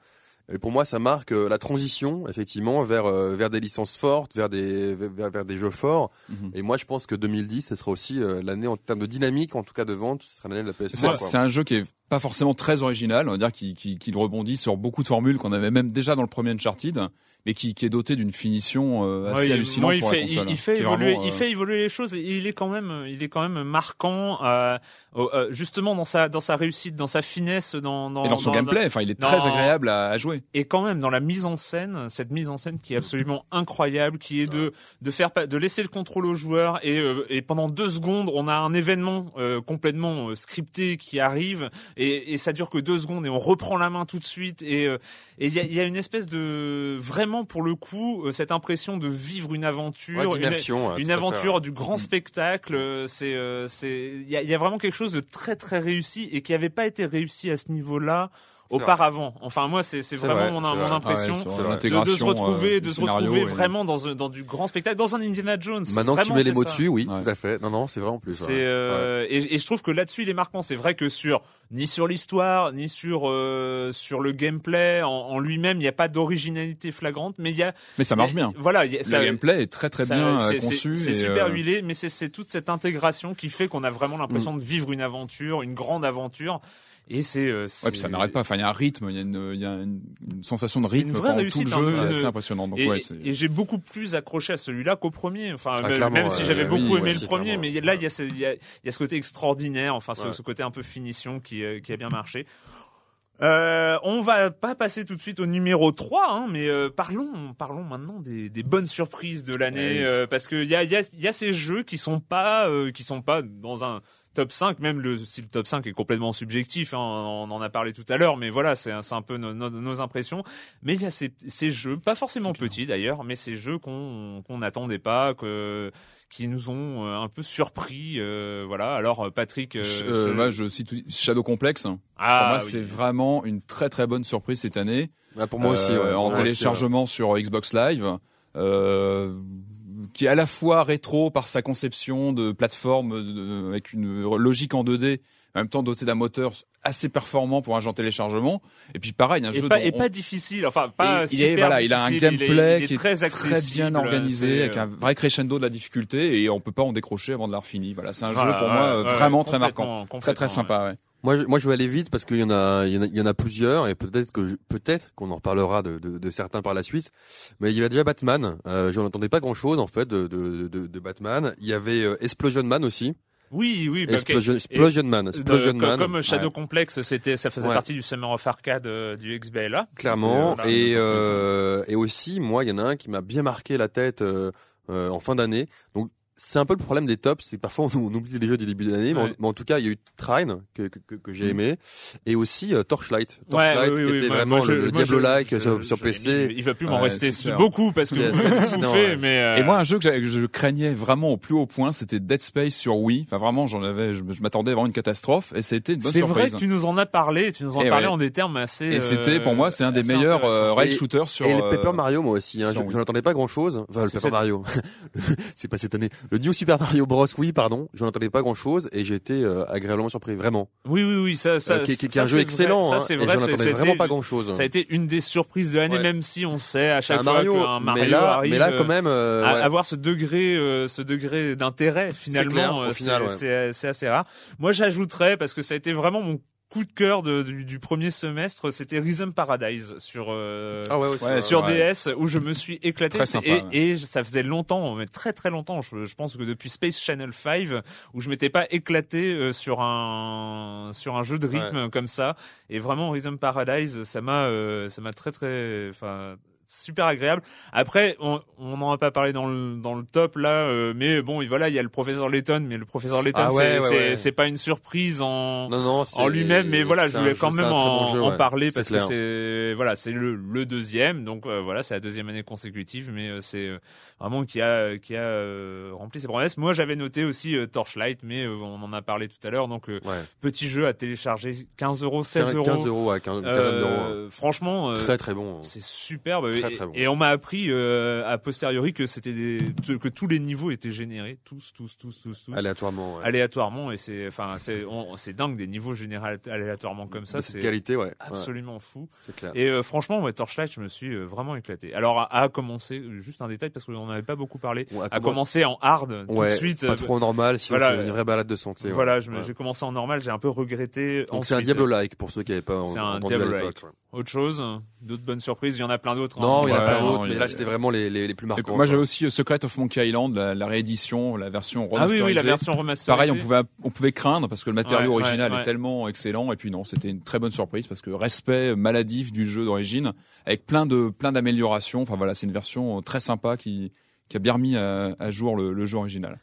Et pour moi, ça marque euh, la transition, effectivement, vers euh, vers des licences fortes, vers des vers, vers des jeux forts. Mhm. Et moi, je pense que 2010, ce sera aussi euh, l'année en termes de dynamique, en tout cas de vente, ce sera l'année de la PS3. C'est un jeu qui est pas forcément très original, on va dire qu'il qui, qui rebondit sur beaucoup de formules qu'on avait même déjà dans le premier Uncharted, mais qui, qui est doté d'une finition euh, assez Ouais, il- hallucinante il pour fait, la console. Il, il fait évoluer, vraiment, il euh, fait évoluer les choses. Et il est quand même, il est quand même marquant, euh, euh, justement dans sa, dans sa réussite, dans sa finesse, dans, dans et dans son gameplay, enfin, il est très agréable à, à jouer. et quand même dans la mise en scène, cette mise en scène qui est absolument incroyable, qui est de de faire de laisser le contrôle au joueur et euh, et pendant deux secondes on a un événement euh, complètement scripté qui arrive et et ça dure que deux secondes et on reprend la main tout de suite et euh, et il y a, il y a une espèce de vraiment pour le coup euh, cette impression de vivre une aventure, Ouais, une- aventure du grand spectacle. euh, C'est, euh, c'est, il y a, il y a vraiment quelque chose de très très réussi et qui avait pas été réussi à ce niveau-là Auparavant. Enfin moi c'est vraiment vrai, mon, mon vrai. impression. Ah ouais, de, se retrouver, euh, de se scénario retrouver et- vraiment dans, dans du grand spectacle, dans un Indiana Jones. Maintenant que tu Vraiment, mets les mots ça. dessus, oui, Ouais. tout à fait. Non, non, c'est vrai en plus. Euh, et, et je trouve que là-dessus il est marquant. C'est vrai que sur ni sur l'histoire ni sur euh, sur le gameplay en, en lui-même il n'y a pas d'originalité flagrante, mais il y a Mais ça marche bien. Voilà, il y a- Le gameplay est très très ça- bien euh, conçu. C'est et, super euh, huilé, mais c'est c'est toute cette intégration qui fait qu'on a vraiment l'impression de vivre une aventure, une grande aventure. Et c'est euh, Ouais, puis ça n'arrête pas. Enfin, il y a un rythme, il y a une, il y a une, une sensation de rythme pendant tout le hein, jeu, de- c'est assez impressionnant. Donc Et, ouais, c'est- et j'ai beaucoup plus accroché à celui-là qu'au premier. Enfin, Ah, même- si j'avais beaucoup oui, aimé le premier, mais là il y a ce, il y a, il y a ce côté extraordinaire, enfin ce, côté un peu finition qui, euh, qui a bien marché. Euh, on va pas passer tout de suite au numéro 3, hein, mais euh, parlons, parlons maintenant des, des bonnes surprises de l'année, Eh oui. euh, parce que il y a, y, a, il y a ces jeux qui sont pas, euh, qui sont pas dans un top 5, même le, si le top 5 est complètement subjectif, hein, on en a parlé tout à l'heure, mais voilà, c'est un, peu nos, nos, nos impressions. Mais il y a ces, ces jeux, pas forcément petits d'ailleurs, mais ces jeux qu'on n'attendait pas, que qui nous ont euh, un peu surpris, euh, voilà. Alors Patrick, euh, Ch- je euh, te- là, je cite Shadow Complex. ah, Pour moi, oui. c'est vraiment une très très bonne surprise cette année. Ah, pour moi aussi, ouais, en aussi, téléchargement sur Xbox Live, euh, qui est à la fois rétro par sa conception de plateforme de- avec une logique en 2D, en même temps doté d'un moteur assez performant pour un jeu en téléchargement. Et puis pareil, un et jeu pas, dont et on- pas difficile, enfin pas et il est super voilà, il a un il est- gameplay il est qui est très, bien organisé, avec un vrai crescendo de la difficulté et on peut pas en décrocher avant de l'avoir fini. Voilà, c'est un jeu pour moi ouais, ouais, vraiment très marquant, très très sympa. Ouais. Moi, je, moi, je vais aller vite parce qu'il y en a, il y en a, il y en a plusieurs et peut-être que, peut-être qu'on en reparlera de, de, de certains par la suite. Mais il y avait déjà Batman. Euh, je n'entendais pas grand-chose en fait de, de, de, de Batman. Il y avait euh, Explosion Man aussi. Oui, oui. bah, Explosion. Explosion Man. Explosion euh, Man. comme, comme Shadow Ouais. Complex, c'était, ça faisait Ouais. partie du Summer of Arcade euh, du XBLA. Clairement. Voilà. et, euh, et aussi, moi, il y en a un qui m'a bien marqué la tête euh, euh, en fin d'année. Donc, c'est un peu le problème des tops, c'est que parfois on, on oublie les jeux du début en- Ouais. mais en tout cas, il y a eu Trine que, que, que, que j'ai aimé, et aussi euh, Torchlight. Ouais, Torchlight oui, oui, qui oui, était moi- vraiment moi, je- le, le Diablo-like sur, PC. mis. Il va plus m'en Ouais, rester beaucoup parce que C'est- vous, vous ouais. mais euh, Et moi, un jeu que, j'avais- que je craignais vraiment au plus haut point, c'était Dead Space sur Wii. Enfin, vraiment, j'en avais, je, je m'attendais à vraiment une catastrophe, et c'était une bonne c'est vrai surprise. que tu nous en as parlé, tu nous en ouais. en des termes assez. Et c'était, euh, pour moi, c'est un des meilleurs euh, rail shooters sur. et le euh, Paper Mario, moi aussi, hein, sur je, Wii. je n'entendais pas grand chose. Enfin, le Paper Mario. c'est pas cette année. Le New Super Mario Bros. Oui, pardon. Je n'entendais pas grand chose et j'ai été euh, agréablement surpris, vraiment. Oui, oui, oui, ça, ça, Euh, qui, qui- qui est ça, un jeu c'est excellent, vrai, hein, ça, c'est vrai, je c'est- n'entendais c'était- vraiment pas grand chose. Ça a été une des surprises de l'année, Ouais. même si on sait à C'est chaque fois Mario, qu'un Mario mais là, arrive. mais là, euh, quand même, euh, à- ouais. avoir ce degré, euh, ce degré d'intérêt finalement, euh, final, ouais. c'est c'est assez rare. Moi, j'ajouterais parce que ça a été vraiment mon coup de cœur de- du, du premier semestre, c'était Rhythm Paradise sur euh, Ah ouais, aussi, Ouais, sur ouais. DS où je me suis éclaté Très sympa, et, et ça faisait longtemps, mais très très longtemps. Je, je pense que depuis Space Channel 5 où je m'étais pas éclaté euh, sur un sur un jeu de rythme comme ça. Et vraiment Rhythm Paradise, ça m'a euh, ça m'a très très enfin super agréable. Après, on on n'en a pas parlé dans le dans le top là, euh, mais bon, et voilà, il y a le professeur Layton, mais le professeur Layton, Ah ouais, c'est ouais, pas une surprise en Non, non, c'est- en lui-même, mais voilà, je voulais jeu- quand même en, bon jeu, en ouais. parler parce que c'est voilà, c'est le, le deuxième, donc euh, voilà, c'est la deuxième année consécutive, mais euh, c'est euh, vraiment qui a qui a euh, rempli ses promesses. Moi, j'avais noté aussi Torchlight, mais on en a parlé tout à l'heure, donc euh, Ouais. petit jeu à télécharger, 15 euros, 16 euros. 15 euros, ouais, 15, une quinzaine d'euros. Euh, franchement, euh, Très très bon. c'est superbe. Très, et, très bon. et on m'a appris euh, a posteriori que c'était des, que tous les niveaux étaient générés, tous, tous, tous, tous, tous Aléatoirement. Ouais. aléatoirement et c'est enfin c'est c'est dingue des niveaux générés aléatoirement comme ça c'est qualité, ouais. ouais. absolument fou C'est clair. et euh, franchement ouais, Torchlight je me suis euh, vraiment éclaté alors à, à commencer euh, juste un détail parce qu'on n'avait pas beaucoup parlé Ouais, à commencer en hard tout ouais, de suite pas euh, trop normal, sinon voilà, c'est une vraie balade de santé. voilà j'ai commencé en normal j'ai un peu regretté Donc c'est un ensuite. Diablo-like pour ceux qui n'avaient pas C'est un Diablo-like. Autre chose d'autres bonnes surprises il y en a plein d'autres hein. Non, il y en a Ouais, plein d'autres, mais là c'était vraiment les, les, les plus marquants. moi, j'avais aussi euh, Secret of Monkey Island, la, la réédition, la version ah oui remasterisée. oui la version remasterisée Pareil, on pouvait, on pouvait craindre parce que le matériau Ouais, original ouais, est tellement excellent. Et puis non, c'était une très bonne surprise parce que respect maladif du jeu d'origine avec plein de plein d'améliorations. Enfin voilà, c'est une version euh, très sympa qui qui a bien remis à, à jour le, le jeu original.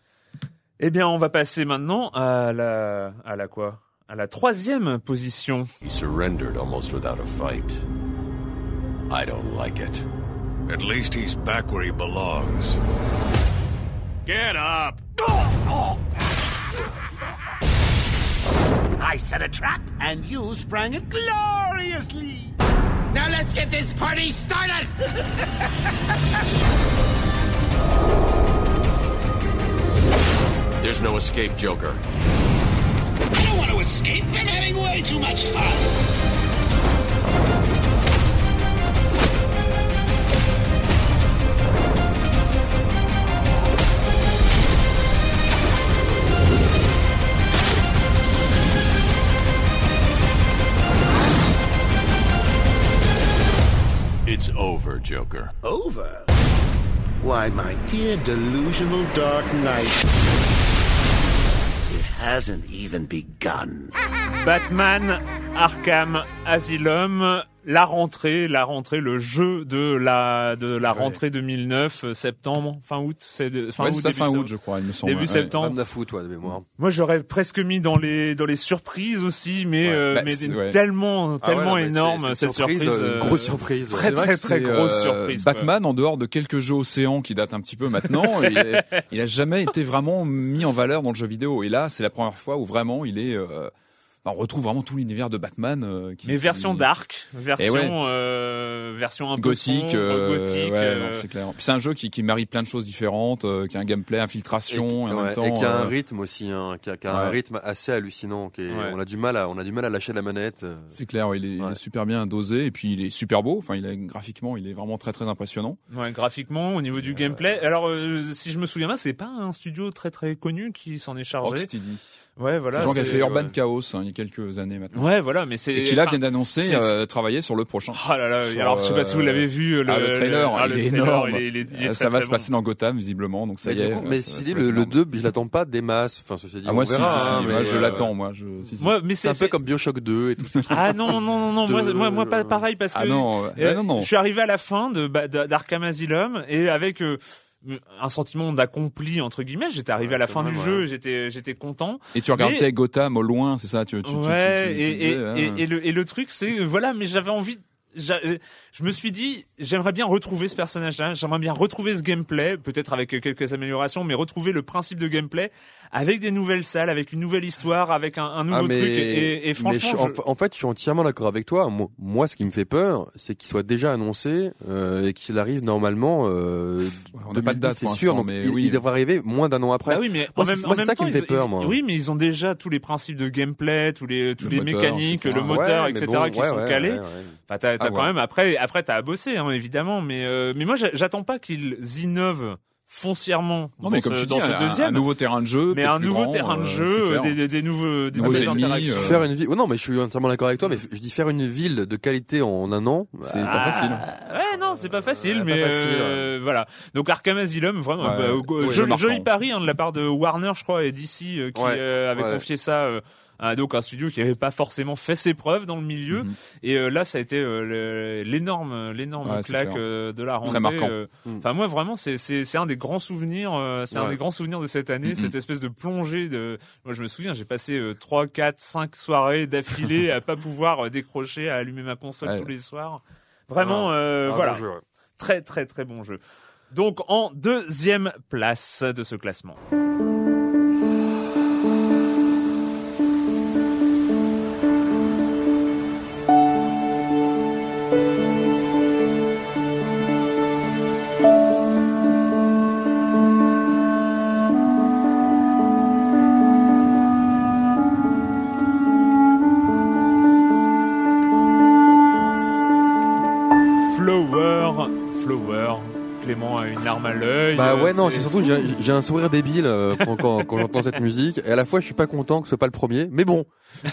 eh bien on va passer maintenant à la à la quoi? À la troisième position He surrendered almost without a fight. I don't like it. At least he's back where he belongs. Get up! I set a trap, and you sprang it gloriously. Now let's get this party started! There's no escape, Joker. Escape. I'm having way too much fun. It's over, Joker. Over? Why, my dear delusional Dark Knight. Hasn't even begun. Batman Arkham Asylum, la rentrée, la rentrée, le jeu de la de la rentrée 2009, euh, septembre, fin août, c'est fin Ouais, août, début fin sept- août, je crois, il me semble. Début Ouais. septembre. 29 août, ouais, de mémoire. Moi, j'aurais presque mis dans les dans les surprises aussi, mais Ouais. euh, Bah, mais tellement Ah ouais, tellement non, énorme cette surprise, surprise, euh, euh, une grosse surprise. très très très c'est, grosse euh, surprise. quoi. Batman, en dehors de quelques jeux océans qui datent un petit peu maintenant, il, est- il a jamais été vraiment mis en valeur dans le jeu vidéo. Et là, c'est la première fois où vraiment il est. on retrouve vraiment tout l'univers de Batman. euh, qui, Mais version qui- dark, version ouais. euh, version un peu gothique, sombre, euh, gothique. ouais, euh, non, c'est clair. Puis c'est un jeu qui, qui marie plein de choses différentes, euh, qui a un gameplay infiltration, et, en ouais, même temps, et qui a un rythme aussi, hein, qui a, qui a un rythme assez hallucinant. Qui est- Ouais. On a du mal à, on a du mal à lâcher la manette. c'est clair, ouais, il, est, il est super bien dosé et puis il est super beau. Enfin, il est graphiquement, il est vraiment très très impressionnant. Ouais, graphiquement, au niveau du gameplay. Alors, euh, si je me souviens bien, c'est pas un studio très très connu qui s'en est chargé. Rocksteady. Ouais, voilà. C'est gens qui a fait Urban ouais. Chaos hein, il y a quelques années maintenant. Ouais, voilà, mais c'est Et qui là enfin, vient d'annoncer euh, travailler sur le prochain. Oh là là, Sur, alors je sais pas si vous euh, l'avez vu le, ah, le trailer, ah, il le est trailer, énorme. il est- il est- il est Euh, très, ça va très se bon. passer dans Gotham visiblement, donc ça Mais y est. coup, euh, mais ceci dit, le, le énorme. 2, je l'attends pas des masses. Enfin, ceci dit, Ah on moi si, si, verra, si, hein, moi mais, je euh, l'attends, moi. Je, si, si. Moi, mais C'est un peu comme Bioshock 2 et tout. Ah non, non, non, non, moi, moi, moi, pas pareil parce que. Ah non, euh, euh, ah non, non. Je suis arrivé à la fin de bah, d'Arkham Asylum et avec euh, un sentiment d'accompli entre guillemets. J'étais arrivé Ouais, à la fin même, du ouais. jeu, j'étais j'étais content. Et tu regardais Mais- Gotham au loin, c'est ça tu, tu, tu- tu- ouais, tu- tu et, disais, et, hein. et, et le, et le truc, c'est voilà, mais j'avais envie. J'a- Je me suis dit, j'aimerais bien retrouver ce personnage-là, j'aimerais bien retrouver ce gameplay, peut-être avec euh, quelques améliorations, mais retrouver le principe de gameplay avec des nouvelles salles, avec une nouvelle histoire, avec un, un nouveau Ah, mais- truc. Et, franchement, je- en, je- en fait, je suis entièrement d'accord avec toi. Moi, moi, ce qui me fait peur, c'est qu'il soit déjà annoncé euh, et qu'il arrive normalement. Euh, on n'a pas de 2010, date c'est sûr. Donc, mais il, oui. il devrait arriver moins d'un an après. Bah oui, mais Moi, en même, c'est- ça temps, qui me ils- fait peur, ils- moi. Oui, mais ils ont déjà tous les principes de gameplay, tous les, tous Le les moteur, mécaniques, etc. le moteur, Ouais, etc. bon, qui ouais, sont ouais, calés. ouais, ouais. Enfin, t'as, Ah, quand même après, après t'as à bosser, hein, évidemment. Mais, euh, mais moi, j'a- j'attends pas qu'ils innovent foncièrement Non mais dans comme ce, tu dis, dans ce un, deuxième. un nouveau terrain de jeu, mais un nouveau grand, terrain de euh, jeu, des, des, des nouveaux, des Nouveaux ennemis, euh, Faire une ville. Oh non, mais je suis entièrement d'accord avec toi. Mais je dis faire une ville de qualité en un an. C'est bah, pas facile. Ouais, non, c'est pas facile, Ouais, pas mais facile, euh, voilà. Donc Arkham Asylum, vraiment, Ouais, bah, ouais, joli, pari hein, de la part de Warner, je crois, et DC euh, qui Ouais, euh, avait ouais. confié ça. Euh, donc un studio qui avait pas forcément fait ses preuves dans le milieu Mhm. et euh, là ça a été euh, l'énorme l'énorme Ouais, claque euh, de la rentrée Très marquant. euh. Mm. enfin moi vraiment c'est un des grands souvenirs euh, c'est un des grands souvenirs de cette année Mhm. cette espèce de plongée de moi je me souviens j'ai passé 3 4 5 soirées d'affilée à pas pouvoir décrocher à allumer ma console Ouais. tous les soirs vraiment un voilà bon jeu, ouais. très très très bon jeu. Donc en deuxième place de ce classement. Flower, Bah ouais, euh, non, c'est surtout j'ai un sourire débile euh, quand, quand, quand j'entends cette musique. Et à la fois, je suis pas content que ce soit pas le premier. Mais bon,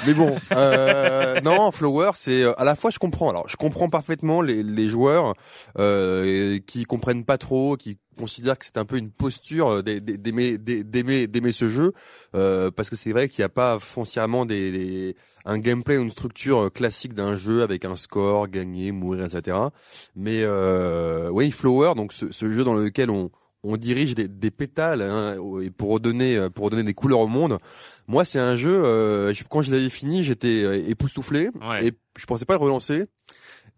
mais bon. Euh, non, Flower, c'est euh, à la fois je comprends. Alors, je comprends parfaitement les, les joueurs euh, qui comprennent pas trop, qui considèrent que c'est un peu une posture euh, d'ai- d'ai- d'aimer d'ai- d'aimer d'aimer ce jeu, euh, parce que c'est vrai qu'il n'y a pas foncièrement des, des- un gameplay ou une structure euh, classique d'un jeu avec un score, gagner, mourir, etc. Mais euh, oui, Flower, donc ce, ce jeu dans lequel on on dirige des, des pétales hein, et pour redonner euh, pour redonner des couleurs au monde. Moi, c'est un jeu. euh, je- quand je l'avais fini, j'étais époustouflé Ouais. et je pensais pas le relancer.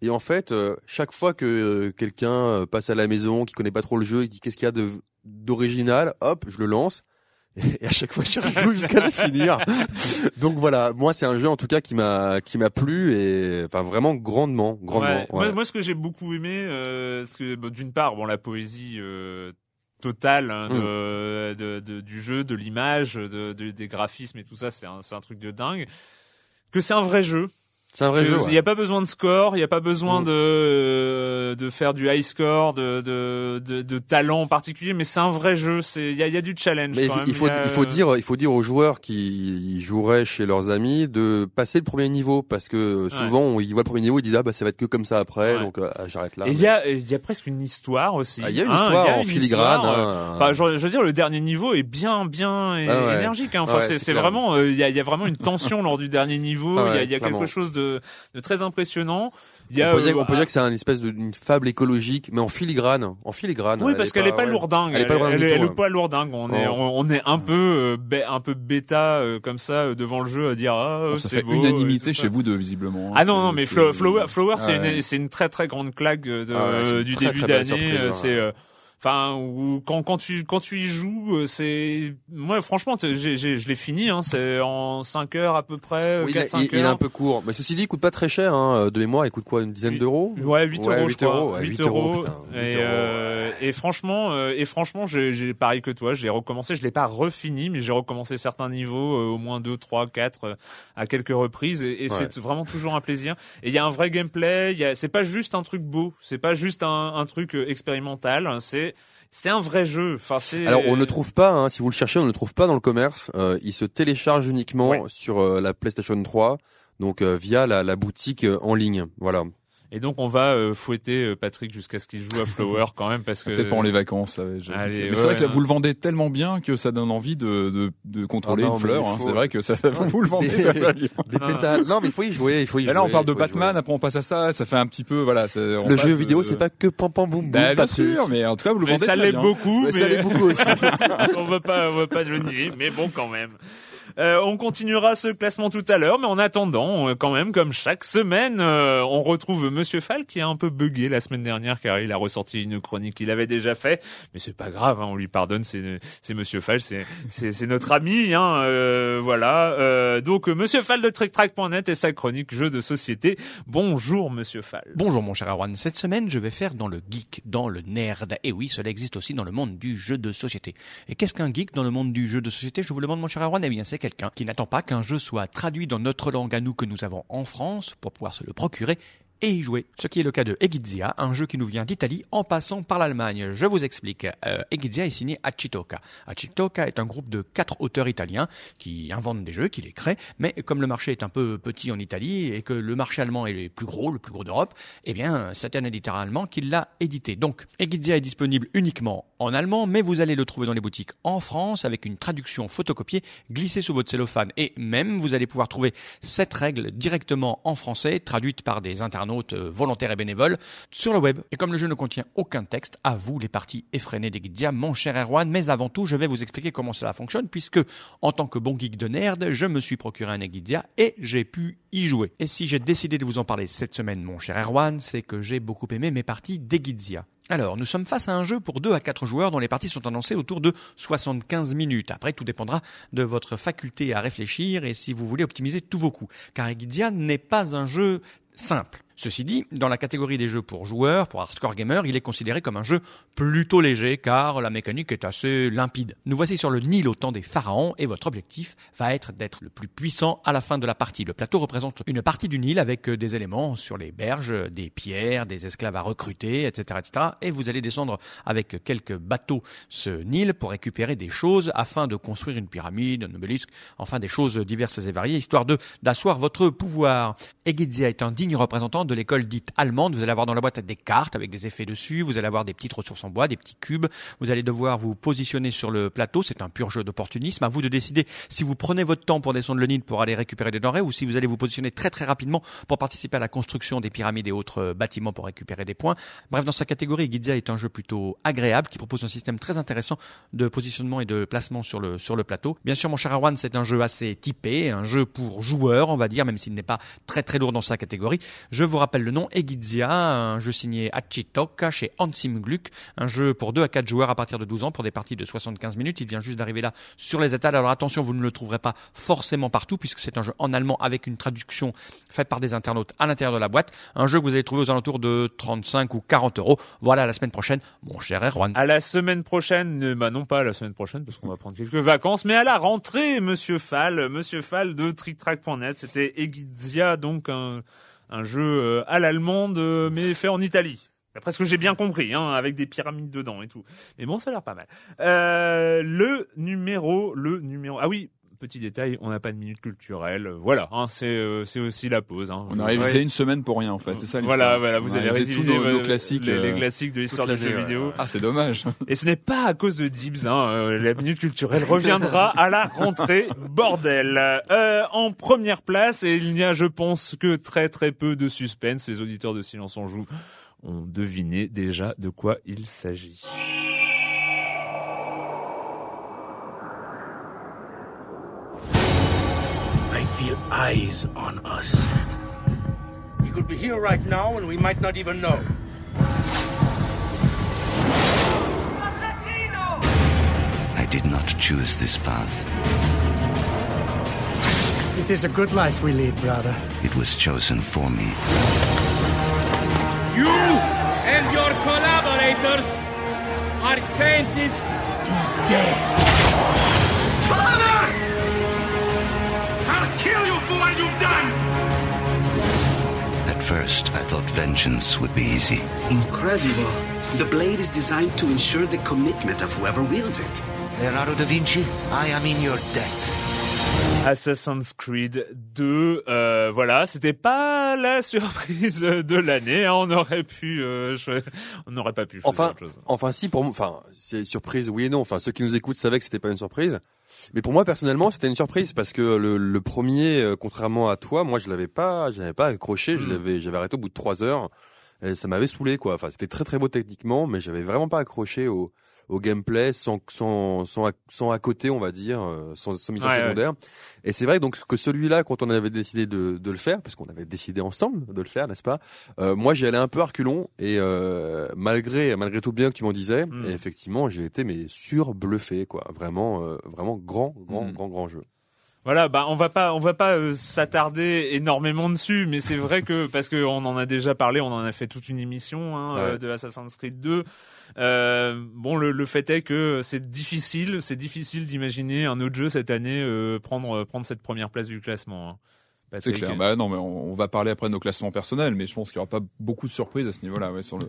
Et en fait, euh, chaque fois que euh, quelqu'un euh, passe à la maison, qui connaît pas trop le jeu, et dit qu'est-ce qu'il y a de d'original, hop, je le lance. Et à chaque fois, je joue jusqu'à le finir. Donc voilà, moi c'est un jeu en tout cas qui m'a qui m'a plu et enfin vraiment grandement, grandement. Ouais. ouais. Moi, moi, ce que j'ai beaucoup aimé, euh, que bon, d'une part, bon, la poésie euh, totale hein, Mm. de, de- du jeu, de l'image, de, de- des graphismes et tout ça, c'est un, c'est un truc de dingue. Que c'est un vrai jeu. C'est un vrai jeu. Il ouais. n'y a pas besoin de score, il n'y a pas besoin Mm. de euh, de faire du high score, de de, de, de talent en particulier, mais c'est un vrai jeu. C'est il y a, il y a du challenge. Mais quand il, même. il faut a- il faut dire il faut dire aux joueurs qui joueraient chez leurs amis de passer le premier niveau parce que souvent ils voient le premier niveau ils disent ah bah ça va être que comme ça après Ouais. donc euh, j'arrête là. Et il mais- y a il y a presque une histoire aussi. Ah, il y a une Hein, histoire a en une filigrane. histoire, euh, hein. Enfin, je, je veux dire, le dernier niveau est bien, bien Ah énergique. Hein. Enfin, Ouais, c'est, vraiment, euh, il y, a, y a vraiment une tension lors du dernier niveau. Il Ah y a, y quelque chose de, de très impressionnant. Il y a, on peut, dire, euh, on peut dire que c'est une espèce d'une fable écologique, mais en filigrane. En filigrane. oui, parce qu'elle est pas ouais. lourdingue. Elle est pas lourdingue du elle, tout, elle est ouais. pas lourdingue. On est, Non. on, on est un peu, euh, un peu bêta euh, comme ça euh, devant le jeu à dire ah Bon, ça c'est fait beau, unanimité chez ça. vous deux visiblement. Ah non non mais Flower, Flower c'est Ah ouais. une c'est une très très grande claque de, Ah ouais, du très, début d'année. C'est euh, Enfin, ou quand quand tu quand tu y joues, euh, c'est moi franchement, t- j'ai j'ai je l'ai fini. Hein, c'est en 5 heures à peu près, Oui, il, 4 est- 5 il- il est heures. un peu court. Mais ceci dit, il coûte pas très cher. Hein. De mémoire, il coûte quoi Une dizaine d'euros? Ouais, 8 euros, je 8 crois. euros, ouais, 8 8 euros, euros. putain, 8 et, euros. euh, et franchement, euh, et franchement, j'ai, j'ai pareil que toi, je l'ai recommencé. Je l'ai pas refini, mais j'ai recommencé certains niveaux, euh, au moins 2, 3, 4, euh, à quelques reprises. Et, et c'est vraiment toujours un plaisir. Et il y a un vrai gameplay. Il y a, c'est pas juste un truc beau. C'est pas juste un, un truc euh, expérimental. C'est c'est un vrai jeu. Enfin, c'est. Alors on ne trouve pas, hein, si vous le cherchez, on ne le trouve pas dans le commerce. Euh, il se télécharge uniquement Ouais. sur euh, la PlayStation 3, donc euh, via la, la boutique en ligne. Voilà. Et donc on va euh, fouetter euh, Patrick jusqu'à ce qu'il joue à Flower quand même parce que. Peut-être pendant les vacances. ça, Allez, ouais, Mais c'est vrai que là, vous le vendez tellement bien que ça donne envie de, de, de contrôler Ah non, une fleur. hein. faut- C'est vrai que ça, vous le vendez Des-. Des pétales. Non, mais il faut y jouer, il faut y Et jouer. là, on parle de Batman, après on passe à ça, ça fait un petit peu, voilà. on Le jeu de- vidéo, c'est pas que pam pam boum boum. Bah, bien sûr, mais en tout cas, vous le Mais vendez ça très l'est bien. beaucoup, Mais mais ça l'est beaucoup aussi. on va pas, on va pas le nier, mais bon quand même. Euh, on continuera ce classement tout à l'heure, mais en attendant, euh, quand même, comme chaque semaine, euh, on retrouve Monsieur Fall qui a un peu bugué la semaine dernière car il a ressorti une chronique qu'il avait déjà fait, mais c'est pas grave, hein, on lui pardonne, c'est c'est Monsieur Fall, c'est notre ami, hein, euh, voilà. Euh, donc Monsieur Fall de TrickTrack.net et sa chronique jeux de société. Bonjour Monsieur Fall. Bonjour mon cher Erwan, cette semaine je vais faire dans le geek, dans le nerd. Et oui, cela existe aussi dans le monde du jeu de société. Et qu'est-ce qu'un geek dans le monde du jeu de société? Je vous le demande mon cher Erwan, eh bien c'est quelqu'un qui n'attend pas qu'un jeu soit traduit dans notre langue à nous que nous avons en France pour pouvoir se le procurer et y jouer. Ce qui est le cas de Egizia, un jeu qui nous vient d'Italie en passant par l'Allemagne. Je vous explique. Euh, Egizia est signé Achitoka. Achitoka est un groupe de quatre auteurs italiens qui inventent des jeux, qui les créent, mais comme le marché est un peu petit en Italie et que le marché allemand est le plus gros, le plus gros d'Europe, eh bien, c'est un éditeur allemand qui l'a édité. Donc, Egizia est disponible uniquement en allemand, mais vous allez le trouver dans les boutiques en France avec une traduction photocopiée glissée sous votre cellophane. Et même, vous allez pouvoir trouver cette règle directement en français, traduite par des internautes euh, volontaires et bénévoles sur le web. Et comme le jeu ne contient aucun texte, à vous les parties effrénées d'Egizia, mon cher Erwan. Mais avant tout, je vais vous expliquer comment cela fonctionne, puisque en tant que bon geek de nerd, je me suis procuré un Egizia et j'ai pu y jouer. Et si j'ai décidé de vous en parler cette semaine, mon cher Erwan, c'est que j'ai beaucoup aimé mes parties d'Egizia. Alors, nous sommes face à un jeu pour 2 à 4 joueurs dont les parties sont annoncées autour de 75 minutes. Après, tout dépendra de votre faculté à réfléchir et si vous voulez optimiser tous vos coups. Car Egizia n'est pas un jeu simple. Ceci dit, dans la catégorie des jeux pour joueurs, pour hardcore gamer, il est considéré comme un jeu plutôt léger car la mécanique est assez limpide. Nous voici sur le Nil au temps des pharaons et votre objectif va être d'être le plus puissant à la fin de la partie. Le plateau représente une partie du Nil avec euh, des éléments sur les berges, des pierres, des esclaves à recruter, etc., etc. Et vous allez descendre avec quelques bateaux ce Nil pour récupérer des choses afin de construire une pyramide, un obélisque, enfin des choses diverses et variées, histoire de d'asseoir votre pouvoir. Egizia est un digne représentant l'école dite allemande. Vous allez avoir dans la boîte des cartes avec des effets dessus. Vous allez avoir des petites ressources en bois, des petits cubes. Vous allez devoir vous positionner sur le plateau. C'est un pur jeu d'opportunisme. À vous de décider si vous prenez votre temps pour descendre le Nil pour aller récupérer des denrées ou si vous allez vous positionner très très rapidement pour participer à la construction des pyramides et autres euh, bâtiments pour récupérer des points. Bref, dans sa catégorie, Egizia est un jeu plutôt agréable qui propose un système très intéressant de positionnement et de placement sur le, sur le plateau. Bien sûr, mon cher Arwan, c'est un jeu assez typé, un jeu pour joueurs, on va dire, même s'il n'est pas très très lourd dans sa catégorie. Vous rappelle le nom, Egizia, un jeu signé Achitoka chez Hansim Gluck, un jeu pour 2 à 4 joueurs à partir de 12 ans pour des parties de 75 minutes. Il vient juste d'arriver là sur les étals. Alors attention, vous ne le trouverez pas forcément partout puisque c'est un jeu en allemand avec une traduction faite par des internautes à l'intérieur de la boîte. Un jeu que vous allez trouver aux alentours de 35 ou 40 euros. Voilà la semaine prochaine, mon cher Erwan. À la semaine prochaine, euh, bah non pas à la semaine prochaine parce qu'on va prendre quelques vacances, mais à la rentrée, Monsieur Fall, Monsieur Fall de TrickTrack.net, c'était Egizia, donc un, un jeu euh, à l'allemande euh, mais fait en Italie. D'après ce que j'ai bien compris, hein, avec des pyramides dedans et tout. Mais bon, ça a l'air pas mal. Euh, le numéro, le numéro. Ah oui, petit détail, on n'a pas de minute culturelle. Voilà, hein, c'est euh, c'est aussi la pause. Hein. On a révisé une semaine pour rien en fait, c'est ça. Voilà, voilà, On vous a avez révisé nos, nos classiques, les, les euh, classiques de l'histoire toute du jeu l'année, vidéo. Ah, c'est dommage. Et ce n'est pas à cause de Dibs, hein, euh, la minute culturelle reviendra à la rentrée, bordel. Euh, en première place, et il n'y a, je pense, que très très peu de suspense, les auditeurs de Silence on joue ont deviné déjà de quoi il s'agit. Feel eyes on us. He could be here right now and we might not even know. I did not choose this path. It is a good life we lead, brother. It was chosen for me. You and your collaborators are sentenced to death. First, I thought vengeance would be easy. Incredible. The blade is designed to ensure the commitment of whoever wields it. Leonardo da Vinci, I am in your debt. Assassin's Creed 2, euh, voilà, c'était pas la surprise de l'année. hein, on aurait pu, euh, on n'aurait pas pu. Enfin, autre chose. enfin si pour moi, enfin c'est surprise oui et non. Enfin ceux qui nous écoutent savaient que c'était pas une surprise, mais pour moi personnellement c'était une surprise parce que le, le premier, euh, contrairement à toi, moi je l'avais pas, j'avais pas accroché, je Mm. l'avais, j'avais arrêté au bout de trois heures. Et ça m'avait saoulé quoi. Enfin c'était très très beau techniquement, mais j'avais vraiment pas accroché au, au gameplay sans sans sans à, sans à côté on va dire, euh, sans, sans mission Ouais, ouais. secondaire. Et c'est vrai donc que celui-là quand on avait décidé de, de le faire, parce qu'on avait décidé ensemble de le faire, n'est-ce pas euh, Moi j'y allais un peu à reculons et euh, malgré malgré tout bien que tu m'en disais, et effectivement j'ai été mais surbluffé quoi. Vraiment euh, vraiment grand grand Mm. grand grand jeu. Voilà, bah on va pas, on va pas euh, s'attarder énormément dessus, mais c'est vrai que parce que on en a déjà parlé, on en a fait toute une émission hein, Ouais. euh, de Assassin's Creed 2. Euh, bon, le, le fait est que c'est difficile, c'est difficile d'imaginer un autre jeu cette année prendre prendre cette première place du classement. hein. C'est clair. Bah non, mais on, on va parler après de nos classements personnels, mais je pense qu'il y aura pas beaucoup de surprises à ce niveau-là, ouais, sur le,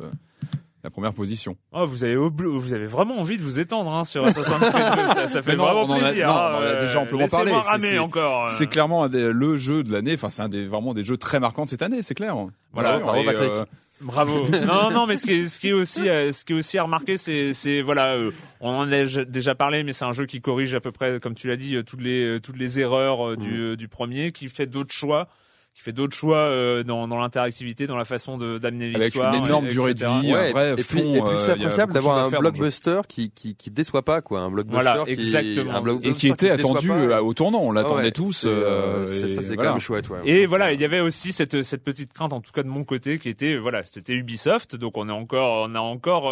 la première position. Oh, vous avez vous avez vraiment envie de vous étendre hein, sur Assassin's Creed 2, ça, ça fait non, vraiment on en a- plaisir. non, hein, on en a euh, déjà amplement laissez-moi parlé. C'est- encore. euh. C'est clairement un des- le jeu de l'année. Enfin, c'est un des vraiment des jeux très marquants de cette année, c'est clair. Voilà, bravo, Et, Patrick. euh, Bravo. non, non, mais ce qui est, ce qui est aussi, euh, ce qui est aussi à remarquer, c'est, c'est voilà, euh, on en a déjà- parlé, mais c'est un jeu qui corrige à peu près, comme tu l'as dit, euh, toutes les euh, toutes les erreurs euh, du, euh, du premier, qui fait d'autres choix, qui fait d'autres choix euh, dans, dans l'interactivité, dans la façon de d'amener Avec l'histoire, une énorme et- durée de vie, un Ouais, vrai et puis, fond, et puis euh, c'est a appréciable d'avoir un blockbuster qui, qui qui déçoit pas quoi, un blockbuster Voilà, qui exactement. un blockbuster et qui était attendu pas. euh, au tournant. On l'attendait ouais, tous. c'est, euh, ça, c'est voilà. quand même chouette ouais. Et voilà, il y avait aussi cette cette petite crainte, en tout cas de mon côté, qui était euh, voilà, c'était Ubisoft, donc on est encore, on a encore.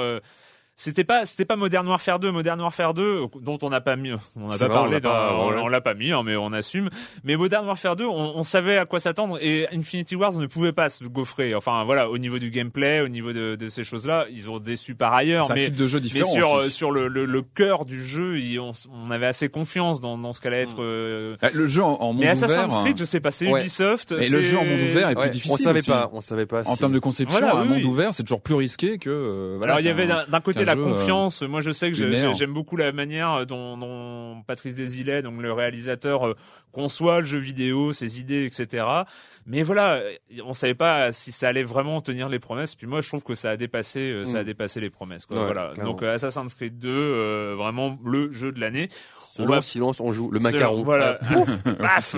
Euh, c'était pas, c'était pas Modern Warfare 2, Modern Warfare 2, dont on n'a pas mis, on n'a pas vrai, on parlé, l'a pas, dans- on, ouais. on l'a pas mis, hein, mais on assume. Mais Modern Warfare 2, on, on savait à quoi s'attendre et Infinity Wars ne pouvait pas se gaufrer. Enfin voilà, au niveau du gameplay, au niveau de, de ces choses-là, ils ont déçu par ailleurs. C'est un mais, type de jeu mais différent. sur aussi. euh, sur le, le, le cœur du jeu, on, avait assez confiance dans, dans ce qu'allait être. euh, Ah, Le jeu en, en monde mais ouvert. Assassin's hein. Creed, je sais pas, c'est Ouais. Ubisoft. Et le jeu en monde ouvert est plus Ouais, difficile. on savait aussi. pas, on savait pas. En si- termes de conception, Voilà, un oui, monde oui. ouvert, c'est toujours plus risqué que. euh, voilà, Alors il y avait d'un côté la jeu, euh, confiance. Moi je sais que j'aime beaucoup la manière dont, dont Patrice Desilets, donc le réalisateur, euh, conçoit le jeu vidéo, ses idées, etc. Mais voilà, euh, on savait pas si ça allait vraiment tenir les promesses. Puis moi je trouve que ça a dépassé, ça a Mm. dépassé les promesses. Quoi. Ouais, voilà. clairement. Donc Assassin's Creed 2, euh, vraiment le jeu de l'année. On va- silence, on joue le Selon- macaron. Voilà. Paf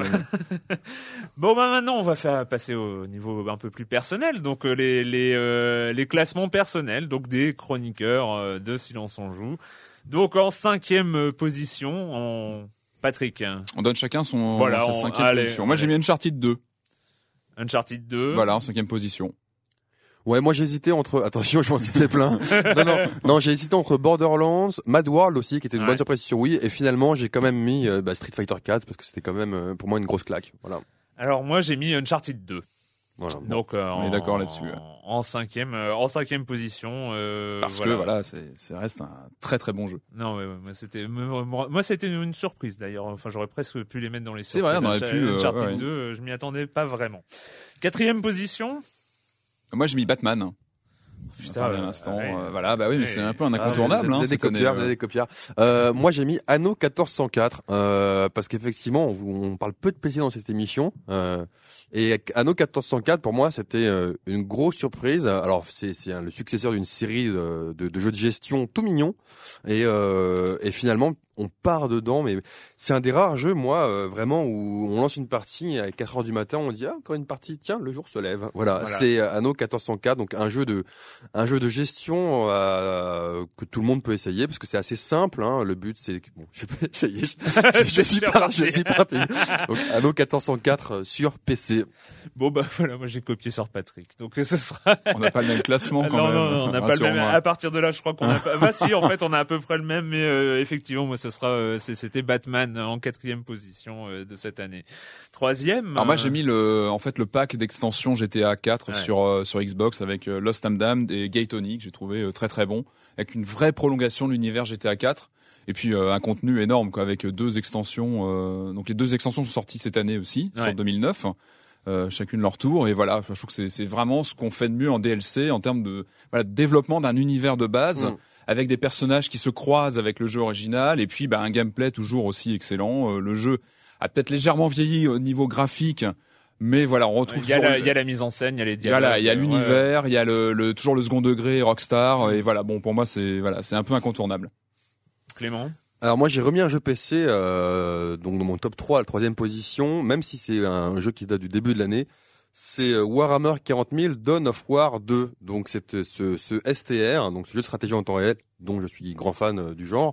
bon bah maintenant on va faire passer au niveau un peu plus personnel. Donc les les euh, les classements personnels, donc des chroniqueurs euh, de Silence on joue. Donc en cinquième euh, position, en Patrick. On donne chacun son Voilà, sa on- cinquième allez, position. Moi, j'ai mis Uncharted 2. Uncharted 2. Voilà, en cinquième position. Ouais, moi j'hésitais entre. Attention, je m'en citais plein. non, non, non, j'ai hésité entre Borderlands, Mad World aussi, qui était une Ouais. bonne surprise sur Wii, et finalement j'ai quand même mis euh, bah, Street Fighter 4 parce que c'était quand même euh, pour moi une grosse claque. Voilà. Alors moi j'ai mis Uncharted 2. Voilà. Donc euh, On est d'accord là-dessus, ouais. En cinquième, euh, en cinquième position. euh, Parce que voilà, c'est, ça reste un très très bon jeu. Non, ouais, moi c'était moi, c'était une surprise d'ailleurs. Enfin, j'aurais presque pu les mettre dans les C'est vrai, surprises. on aurait pu, euh, ouais. 2, euh, je m'y attendais pas vraiment. Quatrième position? Moi, j'ai mis Batman. Putain, à euh, l'instant, ouais. euh, voilà, bah oui, mais c'est un peu un Ah, incontournable. vous hein, êtes des vous êtes des copieurs. Euh, moi, j'ai mis Anno 1404 euh, parce qu'effectivement, on, on parle peu de PC dans cette émission. Euh, et Anno 1404, pour moi, c'était euh, une grosse surprise. Alors, c'est le successeur d'une série de, de- de jeux de gestion tout mignons. Et, euh, et finalement, on part dedans. Mais c'est un des rares jeux, moi, euh, vraiment, où on lance une partie à 4 heures du matin, on dit ah, encore une partie. Tiens, le jour se lève. Voilà, Voilà. c'est Anno 1404, donc un jeu de un jeu de gestion euh, que tout le monde peut essayer parce que c'est assez simple. Hein. Le but, c'est bon, je, je, je, je suis parti. Je suis parti. Donc Anno 1404 euh, sur PC. Bon bah voilà, moi j'ai copié sur Patrick. Donc euh, ce sera. On n'a pas le même classement Ah, quand non, même. non, non, on n'a pas le même. À partir de là, je crois qu'on a pas. Bah si, en fait, on a à peu près le même, mais euh, effectivement, moi, ce sera. euh, C'était Batman en quatrième position euh, de cette année. Troisième. Alors moi j'ai mis le en fait le pack d'extension GTA 4 Ouais. sur sur Xbox avec Lost Damned et Gaytonic que j'ai trouvé très très bon avec une vraie prolongation de l'univers GTA 4 et puis euh, un contenu énorme quoi avec deux extensions euh, donc les deux extensions sont sorties cette année aussi Ouais. sur 2009 euh, chacune leur tour. Et voilà, je trouve que c'est- vraiment ce qu'on fait de mieux en DLC en termes de voilà, de développement d'un univers de base. Mm. Avec des personnages qui se croisent avec le jeu original et puis bah, un gameplay toujours aussi excellent. Euh, le jeu a peut-être légèrement vieilli au niveau graphique, mais voilà, on retrouve Il y, a toujours la, le- il y a la mise en scène, il y a les dialogues. voilà, il y a euh, l'univers, il y a le, le toujours le second degré Rockstar et voilà, bon pour moi c'est voilà, c'est un peu incontournable. Clément? Alors moi j'ai remis un jeu PC euh, donc dans mon top 3 à la troisième position, même si c'est un jeu qui date du début de l'année. C'est euh, Warhammer 40 000 Dawn of War 2. Donc c'est euh, ce, ce STR, donc ce jeu de stratégie en temps réel, dont je suis grand fan du genre,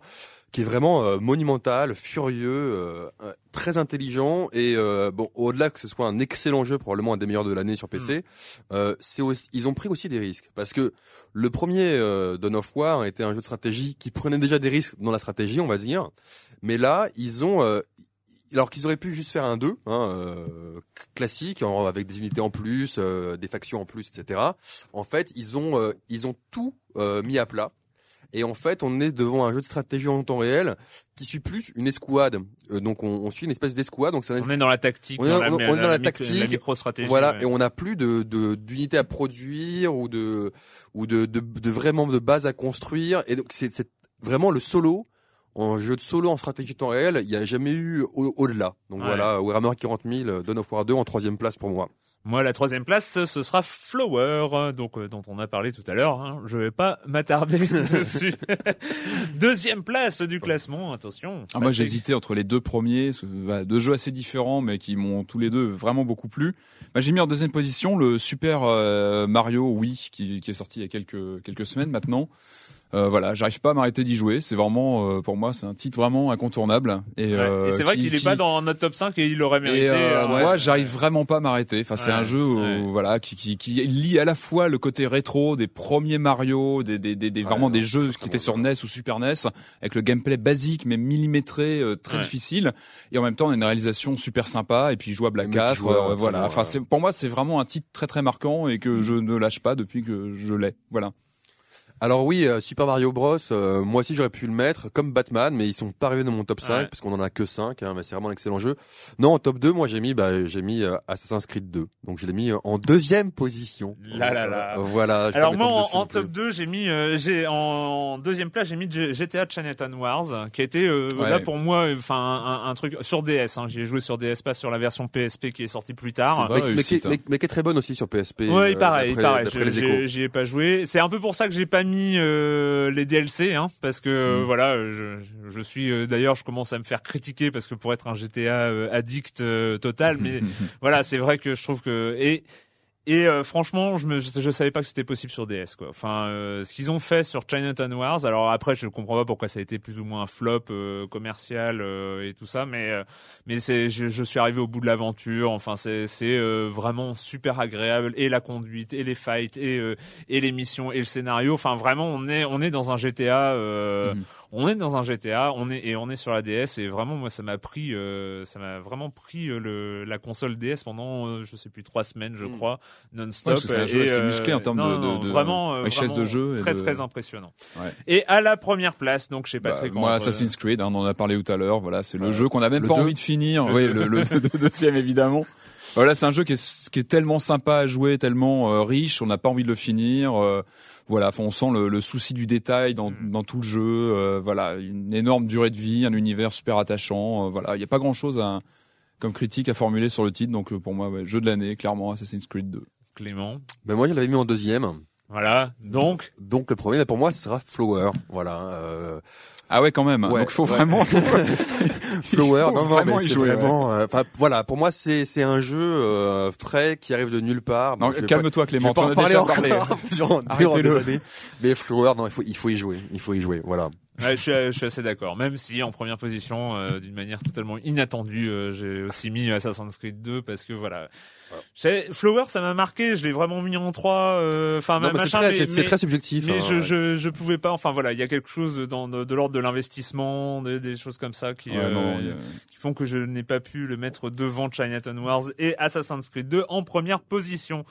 qui est vraiment euh, monumental, furieux, euh, très intelligent et euh, bon au-delà que ce soit un excellent jeu, probablement un des meilleurs de l'année sur PC, euh, c'est ils ont pris aussi des risques parce que le premier euh, Dawn of War était un jeu de stratégie qui prenait déjà des risques dans la stratégie, on va dire. Mais là, ils ont, euh, alors qu'ils auraient pu juste faire un 2, hein, euh, classique, en- avec des unités en plus, euh, des factions en plus, etc. En fait, ils ont, euh, ils ont tout euh, mis à plat. Et en fait, on est devant un jeu de stratégie en temps réel qui suit plus une escouade. Euh, donc, on, on suit une espèce d'escouade. Donc, c'est un On est dans la tactique, on est, dans la- on- on est dans la tactique, Voilà, ouais. et on n'a plus de de- d'unités à produire ou de ou de, de de vraiment de base à construire. Et donc c'est c'est vraiment le solo en jeu de solo en stratégie temps réel. Il n'y a jamais eu au- au-delà. donc Ouais. voilà, Warhammer 40 000, Dawn of War 2 en troisième place pour moi. Moi, la troisième place, ce sera Flower, donc euh, dont on a parlé tout à l'heure. Hein. Je vais pas m'attarder dessus. Deuxième place du classement. Attention. Ah, moi, Patrick. j'hésitais entre les deux premiers, voilà, deux jeux assez différents, mais qui m'ont tous les deux vraiment beaucoup plu. Bah, j'ai mis en deuxième position le Super euh, Mario Wii, qui, qui est sorti il y a quelques quelques semaines maintenant. Euh, voilà, j'arrive pas à m'arrêter d'y jouer. C'est vraiment, euh, pour moi, c'est un titre vraiment incontournable. Et, Ouais. euh, Et c'est vrai qui- qu'il est qui- pas dans notre top 5 et il aurait mérité. et euh, euh, moi, ouais. j'arrive vraiment pas à m'arrêter. Enfin, c'est Ouais, un jeu où, voilà qui, qui qui lie à la fois le côté rétro des premiers Mario, des des des, des- vraiment des jeux qui étaient sur NES ou Super NES avec le gameplay basique mais millimétré, euh, très Ouais. difficile. Et en même temps, on a une réalisation super sympa et puis jouable à Et 4 multijoueur, euh, voilà. Enfin, pour moi, c'est vraiment un titre très très marquant et que je ne lâche pas depuis que je l'ai. Voilà. Alors oui, euh, Super Mario Bros. euh, moi aussi j'aurais pu le mettre comme Batman, mais ils sont pas arrivés dans mon top 5 Ouais. parce qu'on en a que 5. Hein, mais c'est vraiment un excellent jeu. Non, en top 2, moi j'ai mis, bah, j'ai mis euh, Assassin's Creed 2. Donc je l'ai mis euh, en deuxième position. Là, là, là. Voilà. je Alors moi en, top 2 j'ai mis euh, j'ai en deuxième place j'ai mis GTA Chinatown Wars qui a été euh, Ouais. là pour moi enfin un, un truc sur DS hein, j'ai joué sur DS pas sur la version PSP qui est sortie plus tard. Mais, mais, qui, réussite, hein. mais- mais qui est très bonne aussi sur PSP. Oui, pareil, pareil. J'y ai pas joué. C'est un peu pour ça que j'ai pas mis euh, les DLC, hein, parce que Mm. euh, voilà, je, je suis euh, d'ailleurs, je commence à me faire critiquer parce que pour être un GTA addict total, mais voilà, c'est vrai que je trouve que et et euh, franchement, je me je, savais pas que c'était possible sur DS quoi. Enfin, euh, ce qu'ils ont fait sur Chinatown Wars. Alors après, je comprends pas pourquoi ça a été plus ou moins un flop euh, commercial euh, et tout ça, mais euh, mais c'est je, je suis arrivé au bout de l'aventure. Enfin, c'est c'est euh, vraiment super agréable et la conduite et les fights et et les missions et le scénario. Enfin, vraiment, on est on est dans un GTA. Mhm. On est dans un GTA, on est et on est sur la DS et vraiment moi ça m'a pris, euh, ça m'a vraiment pris euh, le la console DS pendant euh, je sais plus trois semaines je Mm. crois Ouais, non-stop. parce que c'est un jeu Et, assez euh, musclé en termes non, de- non, de- de vraiment euh, richesse vraiment de jeu et très de- très impressionnant. Ouais. Et à la première place donc chez Bah, Patrick. moi, entre- Assassin's Creed, hein, on en a parlé tout à l'heure. Voilà, c'est le Ouais. jeu qu'on a même Le pas deux. envie de finir. Le Oui, deux. le, le, le deuxième évidemment. Voilà, c'est un jeu qui est, qui est tellement sympa à jouer, tellement euh, riche, on n'a pas envie de le finir. Voilà, enfin, on sent le, le souci du détail dans, Mm. dans tout le jeu. euh, voilà, une énorme durée de vie, un univers super attachant. euh, voilà, il n'y a pas grand-chose à, comme critique à formuler sur le titre. Donc euh, pour moi, ouais, jeu de l'année, clairement, Assassin's Creed 2. Clément. Ben moi je l'avais mis en deuxième. Voilà. Donc? Donc le premier, pour moi, ce sera Flower. Voilà. Euh, Ah ouais, quand même. Ouais, donc faut ouais. vraiment. Flower, faut non, non, vraiment mais c'est ouais. vraiment. euh, Enfin, voilà. Pour moi, c'est c'est un jeu euh, frais qui arrive de nulle part. Calme-toi, Clément. t'en en as parler déjà encore parlé. durant, durant Arrêtez-le. des années. Mais Flower, non, il faut il faut y jouer. Il faut y jouer. Voilà. Ouais, je, suis, je suis assez d'accord. Même si en première position, euh, d'une manière totalement inattendue, euh, j'ai aussi mis Assassin's Creed 2 parce que voilà. J'ai- Flower, ça m'a marqué. Je l'ai vraiment mis en 3 euh, Enfin, mais c'est très, mais- très subjectif. Mais hein, je, ouais. je je pouvais pas. Enfin voilà, il y a quelque chose dans de, l'ordre de l'investissement, des, des choses comme ça qui Ouais, euh, non, qui font que je n'ai pas pu le mettre devant Chinatown Wars et Assassin's Creed 2 en première position.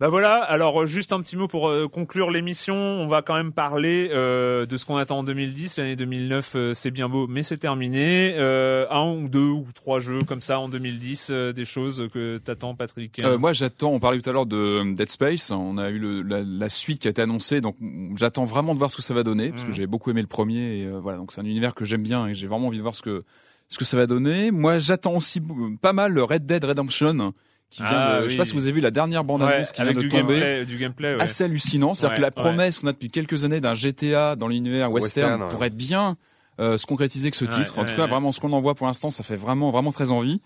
Bah voilà, alors euh, juste un petit mot pour euh, conclure l'émission, on va quand même parler euh, de ce qu'on attend en 2010, l'année 2009 euh, c'est bien beau mais c'est terminé, euh, un ou deux ou trois jeux comme ça en 2010, euh, des choses que t'attends Patrick Euh, moi, j'attends. On parlait tout à l'heure de Dead Space. On a eu le, la, la suite qui a été annoncée, donc j'attends vraiment de voir ce que ça va donner, parce que Mhm. j'avais beaucoup aimé le premier. Et, voilà, donc c'est un univers que j'aime bien et j'ai vraiment envie de voir ce que ce que ça va donner. Moi, j'attends aussi pas mal le Red Dead Redemption. Qui vient Ah, de, Je sais pas si vous avez vu la dernière bande Ouais, annonce qui avec vient de du tomber. gameplay, du gameplay ouais. Assez hallucinant. C'est-à-dire Ouais, que la ouais. promesse qu'on a depuis quelques années d'un GTA dans l'univers western, Western, ouais. pourrait bien euh, se concrétiser que ce Ouais, titre. en ouais, tout cas, ouais. vraiment, ce qu'on en voit pour l'instant, ça fait vraiment, vraiment très envie.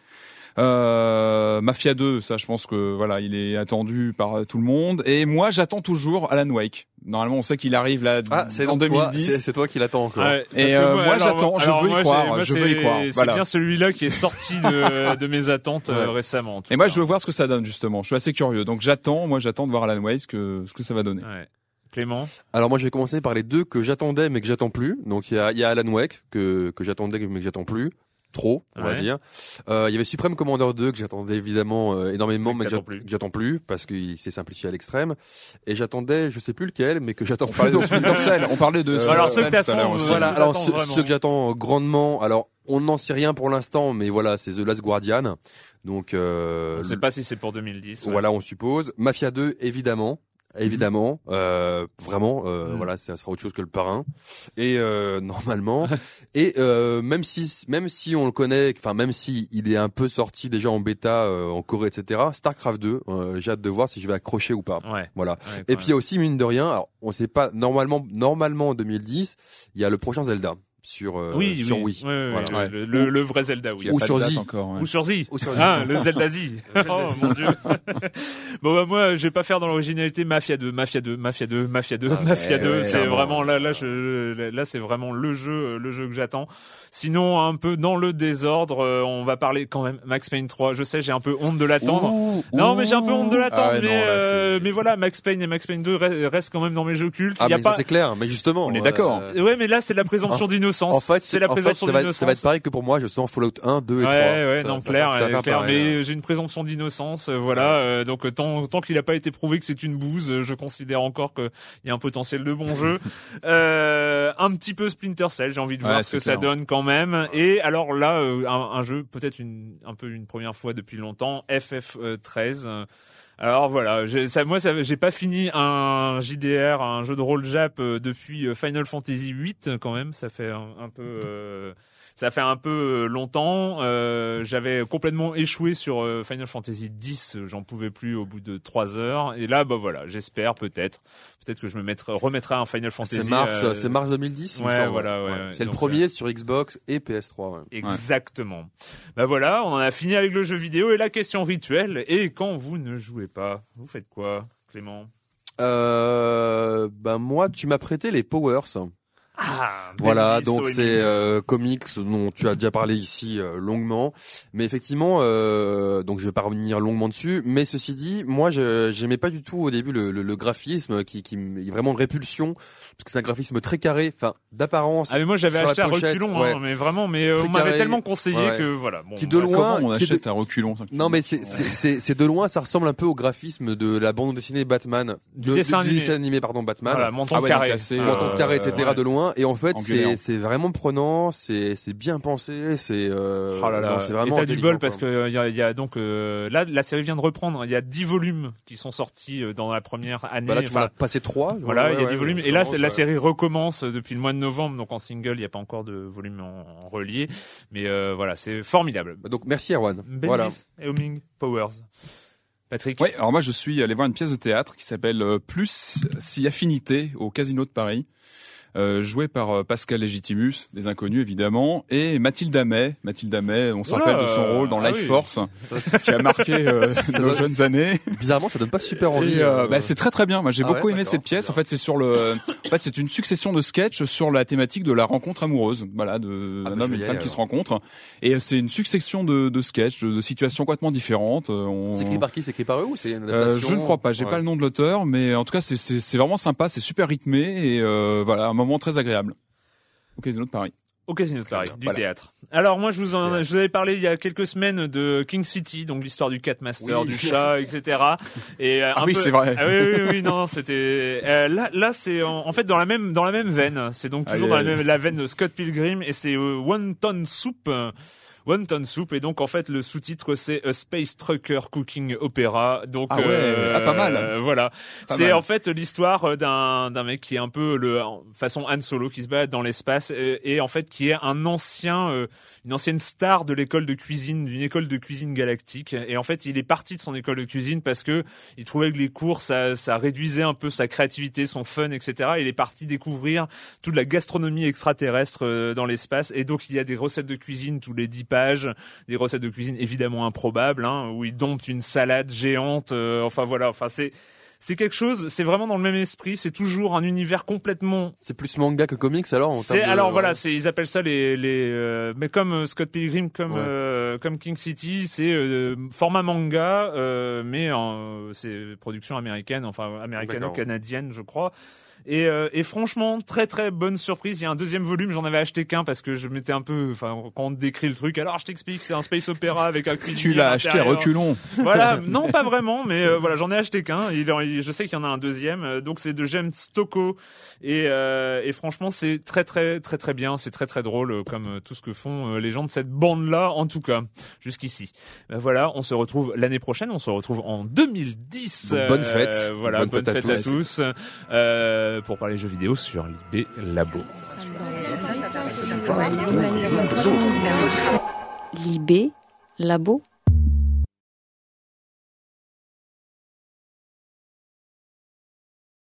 Euh, Mafia 2, ça, je pense que voilà, il est attendu par tout le monde. Et moi, j'attends toujours Alan Wake. Normalement, on sait qu'il arrive là Ah, c'est en donc toi, 2010. c'est- c'est toi qui l'attends encore. Ouais, Et, euh, moi, alors, j'attends, je veux y croire, moi, je veux y c'est- croire, C'est voilà. bien celui-là qui est sorti de, de mes attentes euh, Ouais. récemment. en tout Et moi, je veux voir ce que ça donne justement. Je suis assez curieux, donc j'attends. Moi, j'attends de voir Alan Wake ce que ce que ça va donner. Ouais. Clément Alors moi je vais commencer par les deux que j'attendais mais que j'attends plus. Donc il y a, il y a Alan Wake que, que j'attendais mais que j'attends plus. Trop, on va dire. Euh, il y avait Supreme Commander 2 que j'attendais évidemment euh, énormément Mais mais que plus. j'attends plus parce qu'il s'est simplifié à l'extrême. Et j'attendais, je sais plus lequel, mais que j'attends On parlait plus. de Splinter Cell. On parlait de Euh, Splinter alors, ceux que t'attends. Voilà, alors ceux, que j'attends grandement, alors on n'en sait rien pour l'instant, mais voilà, c'est The Last Guardian. Donc euh, On sait pas si c'est pour 2010. ouais. voilà, on suppose. Mafia 2, évidemment. Évidemment, euh, vraiment, euh, Mhm. voilà, ça sera autre chose que le parrain. Et euh, normalement, et euh, même si même si on le connaît, enfin même si il est un peu sorti déjà en bêta euh, en Corée, etc. Starcraft 2, euh, j'ai hâte de voir si je vais accrocher ou pas. Ouais. Voilà. Ouais, Et puis il y a aussi mine de rien, alors on sait pas normalement normalement en 2010, il y a le prochain Zelda sur euh, oui, sur oui, Wii. ouais, ouais, Voilà. ouais, le, le- le vrai Zelda, oui. Ou sur Z. encore. ouais. Ou sur Z. Ou sur Z. Ah, le Zelda Z. oh mon dieu. bon bah moi, je vais pas faire dans l'originalité Mafia 2, Mafia 2, Mafia 2, Mafia 2, Ah, Mafia ouais, 2. ouais, c'est vraiment là, là, je, là, c'est vraiment le jeu, le jeu que j'attends. Sinon, un peu dans le désordre, euh, on va parler quand même Max Payne 3. Je sais, j'ai un peu honte de l'attendre. Ouh, Non, ouh. mais j'ai un peu honte de l'attendre. Ah mais, non, là, euh, mais voilà, Max Payne et Max Payne 2 re- restent quand même dans mes jeux cultes. Ah Il y a mais pas. c'est clair, mais justement. On est euh, d'accord. Ouais, mais là, c'est la présomption En- En fait, c'est la présomption d'innocence. ça va être pareil que pour moi. Je sens Fallout 1, 2 et 3. Ouais, ouais, Ça- non, ça- clair, ça euh, clair, pareil, hein. mais j'ai une présomption d'innocence, euh, voilà. euh, donc euh, tant, tant qu'il n'a pas été prouvé que c'est une bouse, euh, je considère encore qu'il y a un potentiel de bon jeu. Euh, un petit peu Splinter Cell, j'ai envie de Ouais, voir ce que ça donne quand même. Et alors là, euh, un, un jeu peut-être une, un peu une première fois depuis longtemps, FF13. Alors voilà, ça, moi, ça, j'ai pas fini un JDR, un jeu de rôle Jap euh, depuis euh, Final Fantasy VIII quand même. Ça fait un, un peu, euh, ça fait un peu euh, longtemps. Euh, J'avais complètement échoué sur euh, Final Fantasy X. J'en pouvais plus au bout de trois heures. Et là, bah voilà, j'espère peut-être, peut-être que je me mettrai, remettrai un Final Fantasy. C'est mars, euh, c'est mars 2010. il me ouais, semble. voilà, ouais, ouais. C'est le premier sur Xbox et PS3. ouais. Exactement. Bah voilà, on en a fini avec le jeu vidéo et la question rituelle. Et quand vous ne jouez pas, vous faites quoi, Clément? Euh, ben moi, tu m'as prêté les Powers. Ah, Voilà, Bendis, donc c'est euh, comics dont tu as déjà parlé ici euh, longuement, mais effectivement, euh, donc je vais pas revenir longuement dessus. Mais ceci dit, moi, je j'aimais pas du tout au début le, le, le graphisme qui qui me- vraiment une répulsion parce que c'est un graphisme très carré, enfin d'apparence. Ah mais moi j'avais acheté à reculons, ouais. hein, mais vraiment, mais euh, on m'avait tellement conseillé ouais. que voilà. Bon, Qui de voilà. loin, on qui est de- achète à reculons Non mais c'est c'est- c'est c'est de loin, ça ressemble un peu au graphisme de la bande dessinée Batman, Du de- dessin animé. animé pardon Batman. Voilà, menton Ah ouais, carré, c'est, Euh, menton carré, etc. de loin. Et en fait, c'est c'est vraiment prenant, c'est c'est bien pensé, c'est euh, Oh là là. c'est vraiment Et t'as du bol parce que il y a, il y a donc euh, là la série vient de reprendre. Il y a 10 volumes qui sont sortis euh, dans la première année. Bah là, tu Enfin, m'en as passé trois. Voilà, Ouais, il y a ouais, 10 volumes. je Et là, la ouais. série recommence depuis le mois de novembre, donc en single, il n'y a pas encore de volume en, en relié. Mais euh, voilà, c'est formidable. Bah, Donc merci Erwan. Bendis, Voilà. Eoming, Powers. Patrick Oui, alors moi je suis allé voir une pièce de théâtre qui s'appelle Plus si affinité au Casino de Paris. Euh, joué par euh, Pascal Légitimus, des inconnus évidemment, et Mathilde Amet. Mathilde Amet, on se rappelle de son rôle dans ah Life oui. Force, qui a marqué euh, nos jeunes années. Bizarrement, ça donne pas super envie. Euh, euh, bah, c'est très très bien. Moi, j'ai Ah beaucoup ouais, aimé cette pièce. En fait, c'est sur le. En fait, c'est une succession de sketchs sur la thématique de la rencontre amoureuse. Voilà, de Ah, un bah, homme et une femme qui se rencontrent. Et c'est une succession de, de sketchs, de, de situations complètement différentes. On- C'est écrit par qui? C'est écrit par eux ou c'est une euh, adaptation je ne crois pas, j'ai Ouais. pas le nom de l'auteur, mais en tout cas c'est c'est c'est vraiment sympa, c'est super rythmé et euh, voilà un moment très agréable. Au Casino de Paris. Au Casino de Paris, du Voilà. théâtre. Alors moi je vous en, je vous avais parlé il y a quelques semaines de King City, donc l'histoire du Catmaster, Oui. du chat, etc. Et euh, Ah un oui, peu- c'est vrai. Ah oui, oui, oui, non, c'était euh, là, là c'est en, en fait dans la même dans la même veine. C'est donc toujours dans la, aïe. même, la veine de Scott Pilgrim et c'est euh, One Ton Soup. Euh, One Ton Soup. Et donc en fait le sous-titre c'est A Space Trucker Cooking Opera. Donc Ah ouais, ah, pas mal. euh, voilà c'est en fait l'histoire euh, d'un d'un mec qui est un peu le façon Han Solo qui se balade dans l'espace euh, et, en fait qui est un ancien euh, une ancienne star de l'école de cuisine d'une école de cuisine galactique. Et en fait il est parti de son école de cuisine parce que il trouvait que les cours ça ça réduisait un peu sa créativité son fun etc il est parti découvrir toute la gastronomie extraterrestre euh, dans l'espace. Et donc il y a des recettes de cuisine tous les dix pages des recettes de cuisine évidemment improbables hein, où il dompte une salade géante euh, enfin voilà enfin c'est c'est quelque chose, c'est vraiment dans le même esprit, c'est toujours un univers complètement C'est plus manga que comics alors en c'est de- alors voilà, c'est ils appellent ça les les euh, mais comme euh, Scott Pilgrim comme Ouais. euh, comme King City, c'est format manga mais c'est production américaine, enfin américano-canadienne, je crois. Et, euh, et franchement, très très bonne surprise. Il y a un deuxième volume, j'en avais acheté qu'un parce que je m'étais un peu, enfin, quand on décrit le truc, alors je t'explique, c'est un space opéra avec un cuisinier. Tu l'as acheté à reculons. Voilà, non pas vraiment, mais euh, voilà, j'en ai acheté qu'un. Je sais qu'il y en a un deuxième. Euh, Donc c'est de James Stocco et, euh, et franchement c'est très très très très bien. C'est très très drôle euh, comme euh, tout ce que font les gens de cette bande là, en tout cas jusqu'ici. Ben voilà, on se retrouve l'année prochaine. On se retrouve en 2010. Donc, bonne fête. voilà, Bonne bonne, fête fête, à à tous. tous. Euh, pour parler jeux vidéo sur l'IB Labo. Libé, labo,